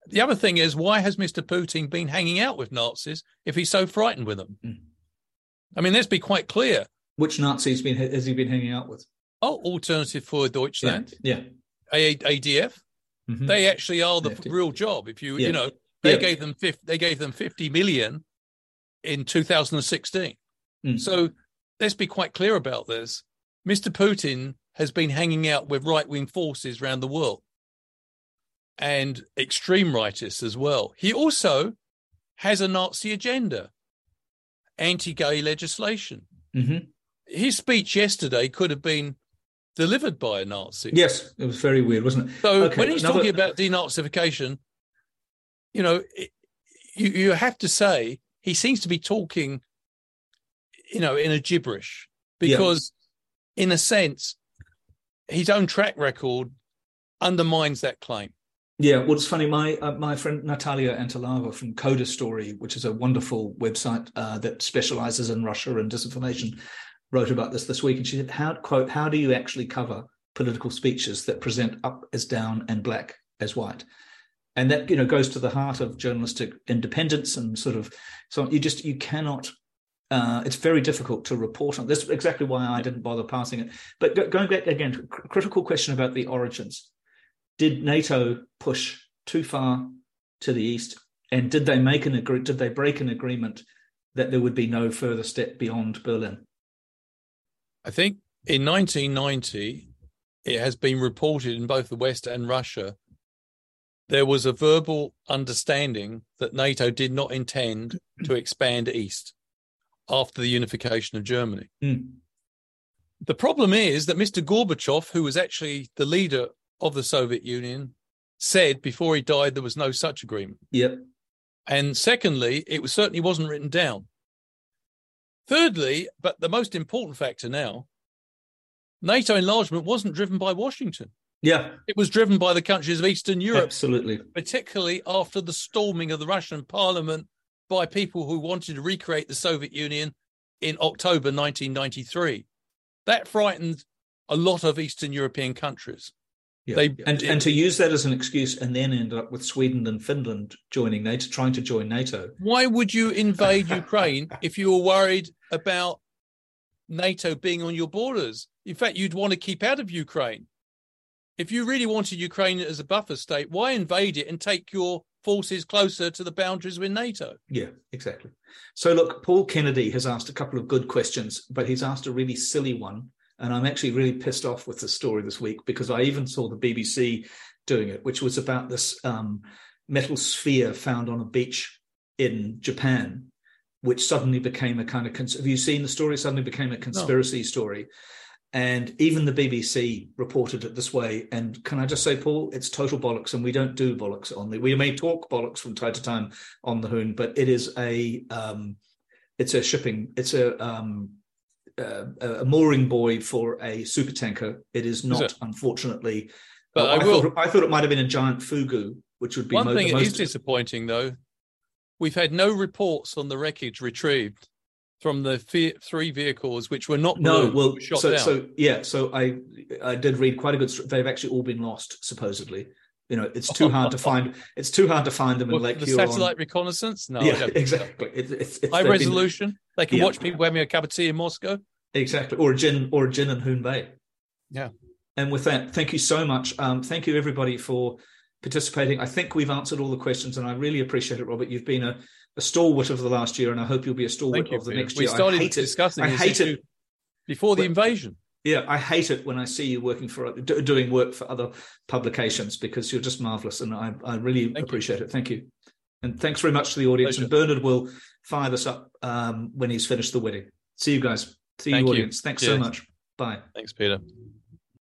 the other thing is, why has Mr. Putin been hanging out with Nazis if he's so frightened with them? Mm. I mean, let's be quite clear. Which Nazis been has he been hanging out with? Oh, Alternative for Deutschland. Yeah. yeah. ADF. Mm-hmm. They actually are the real job. If you, yeah. you know, they yeah. gave them 50, they gave them 50 million in 2016. Mm. So let's be quite clear about this. Mr. Putin has been hanging out with right wing forces around the world and extreme rightists as well. He also has a Nazi agenda, anti gay legislation. Mm-hmm. His speech yesterday could have been delivered by a Nazi. Yes, it was very weird, wasn't it? So okay, when he's another... talking about denazification, you know, it, you, you have to say he seems to be talking, you know, in a gibberish because. In a sense, his own track record undermines that claim. Yeah, well, it's funny. My uh, my friend Natalia Antelava from Coda Story, which is a wonderful website uh, that specializes in Russia and disinformation, wrote about this this week, and she said, "How quote How do you actually cover political speeches that present up as down and black as white?" And that you know goes to the heart of journalistic independence and sort of so you just you cannot uh, it's very difficult to report on. That's exactly why I didn't bother passing it. But go, going back again, critical question about the origins. Did NATO push too far to the east, and did they make an agree? Did they break an agreement that there would be no further step beyond Berlin? I think in 1990, it has been reported in both the West and Russia there was a verbal understanding that NATO did not intend to expand east after the unification of Germany. Mm. The problem is that Mr. Gorbachev, who was actually the leader of the Soviet Union, said before he died there was no such agreement. Yep. And secondly, it was, certainly wasn't written down. Thirdly, but the most important factor now, NATO enlargement wasn't driven by Washington. Yeah. It was driven by the countries of Eastern Europe. Absolutely. Particularly after the storming of the Russian parliament by people who wanted to recreate the Soviet Union in October 1993. That frightened a lot of Eastern European countries. Yeah. They, and, it, and to use that as an excuse and then end up with Sweden and Finland joining NATO, trying to join NATO. Why would you invade Ukraine if you were worried about NATO being on your borders? In fact, you'd want to keep out of Ukraine. If you really wanted Ukraine as a buffer state, why invade it and take your forces closer to the boundaries with NATO. Yeah, exactly. So, look, Paul Kennedy has asked a couple of good questions, but he's asked a really silly one. And I'm actually really pissed off with the story this week because I even saw the BBC doing it, which was about this um, metal sphere found on a beach in Japan, which suddenly became a kind of. Cons- have you seen the story? Suddenly became a conspiracy no. story. And even the BBC reported it this way. And can I just say, Paul, it's total bollocks, and we don't do bollocks on the. We may talk bollocks from time to time on the Hoon, but it is a um, it's a shipping, it's a um, uh, a mooring buoy for a super tanker. It is not, is it? unfortunately. But I, I, thought, I, thought, it might have been a giant fugu, which would be one mo- thing. It most... is disappointing, though. We've had no reports on the wreckage retrieved from the three vehicles which were not no well shot so, so yeah so i i did read quite a good they've actually all been lost supposedly. You know it's too hard to find it's too hard to find them in lake the Huron. satellite reconnaissance? No yeah exactly. It, it's, it's, high resolution been, they can yeah. watch people having a cup of tea in moscow? Exactly. Or a gin or a gin in hoon bay. Yeah. And with that thank you so much. Um, thank you everybody for participating. I think we've answered all the questions and i really appreciate it robert. You've been a a stalwart of the last year, and I hope you'll be a stalwart you, of the Peter. next year. We started I hate discussing it. I hate it before the invasion. Yeah, I hate it when I see you working for doing work for other publications because you're just marvelous, and I, I really Thank appreciate you. it. Thank you, and thanks very much to the audience. Pleasure. And Bernard will fire this up um, when he's finished the wedding. See you guys. See Thank you, audience. Thanks Cheers. so much. Bye. Thanks, Peter.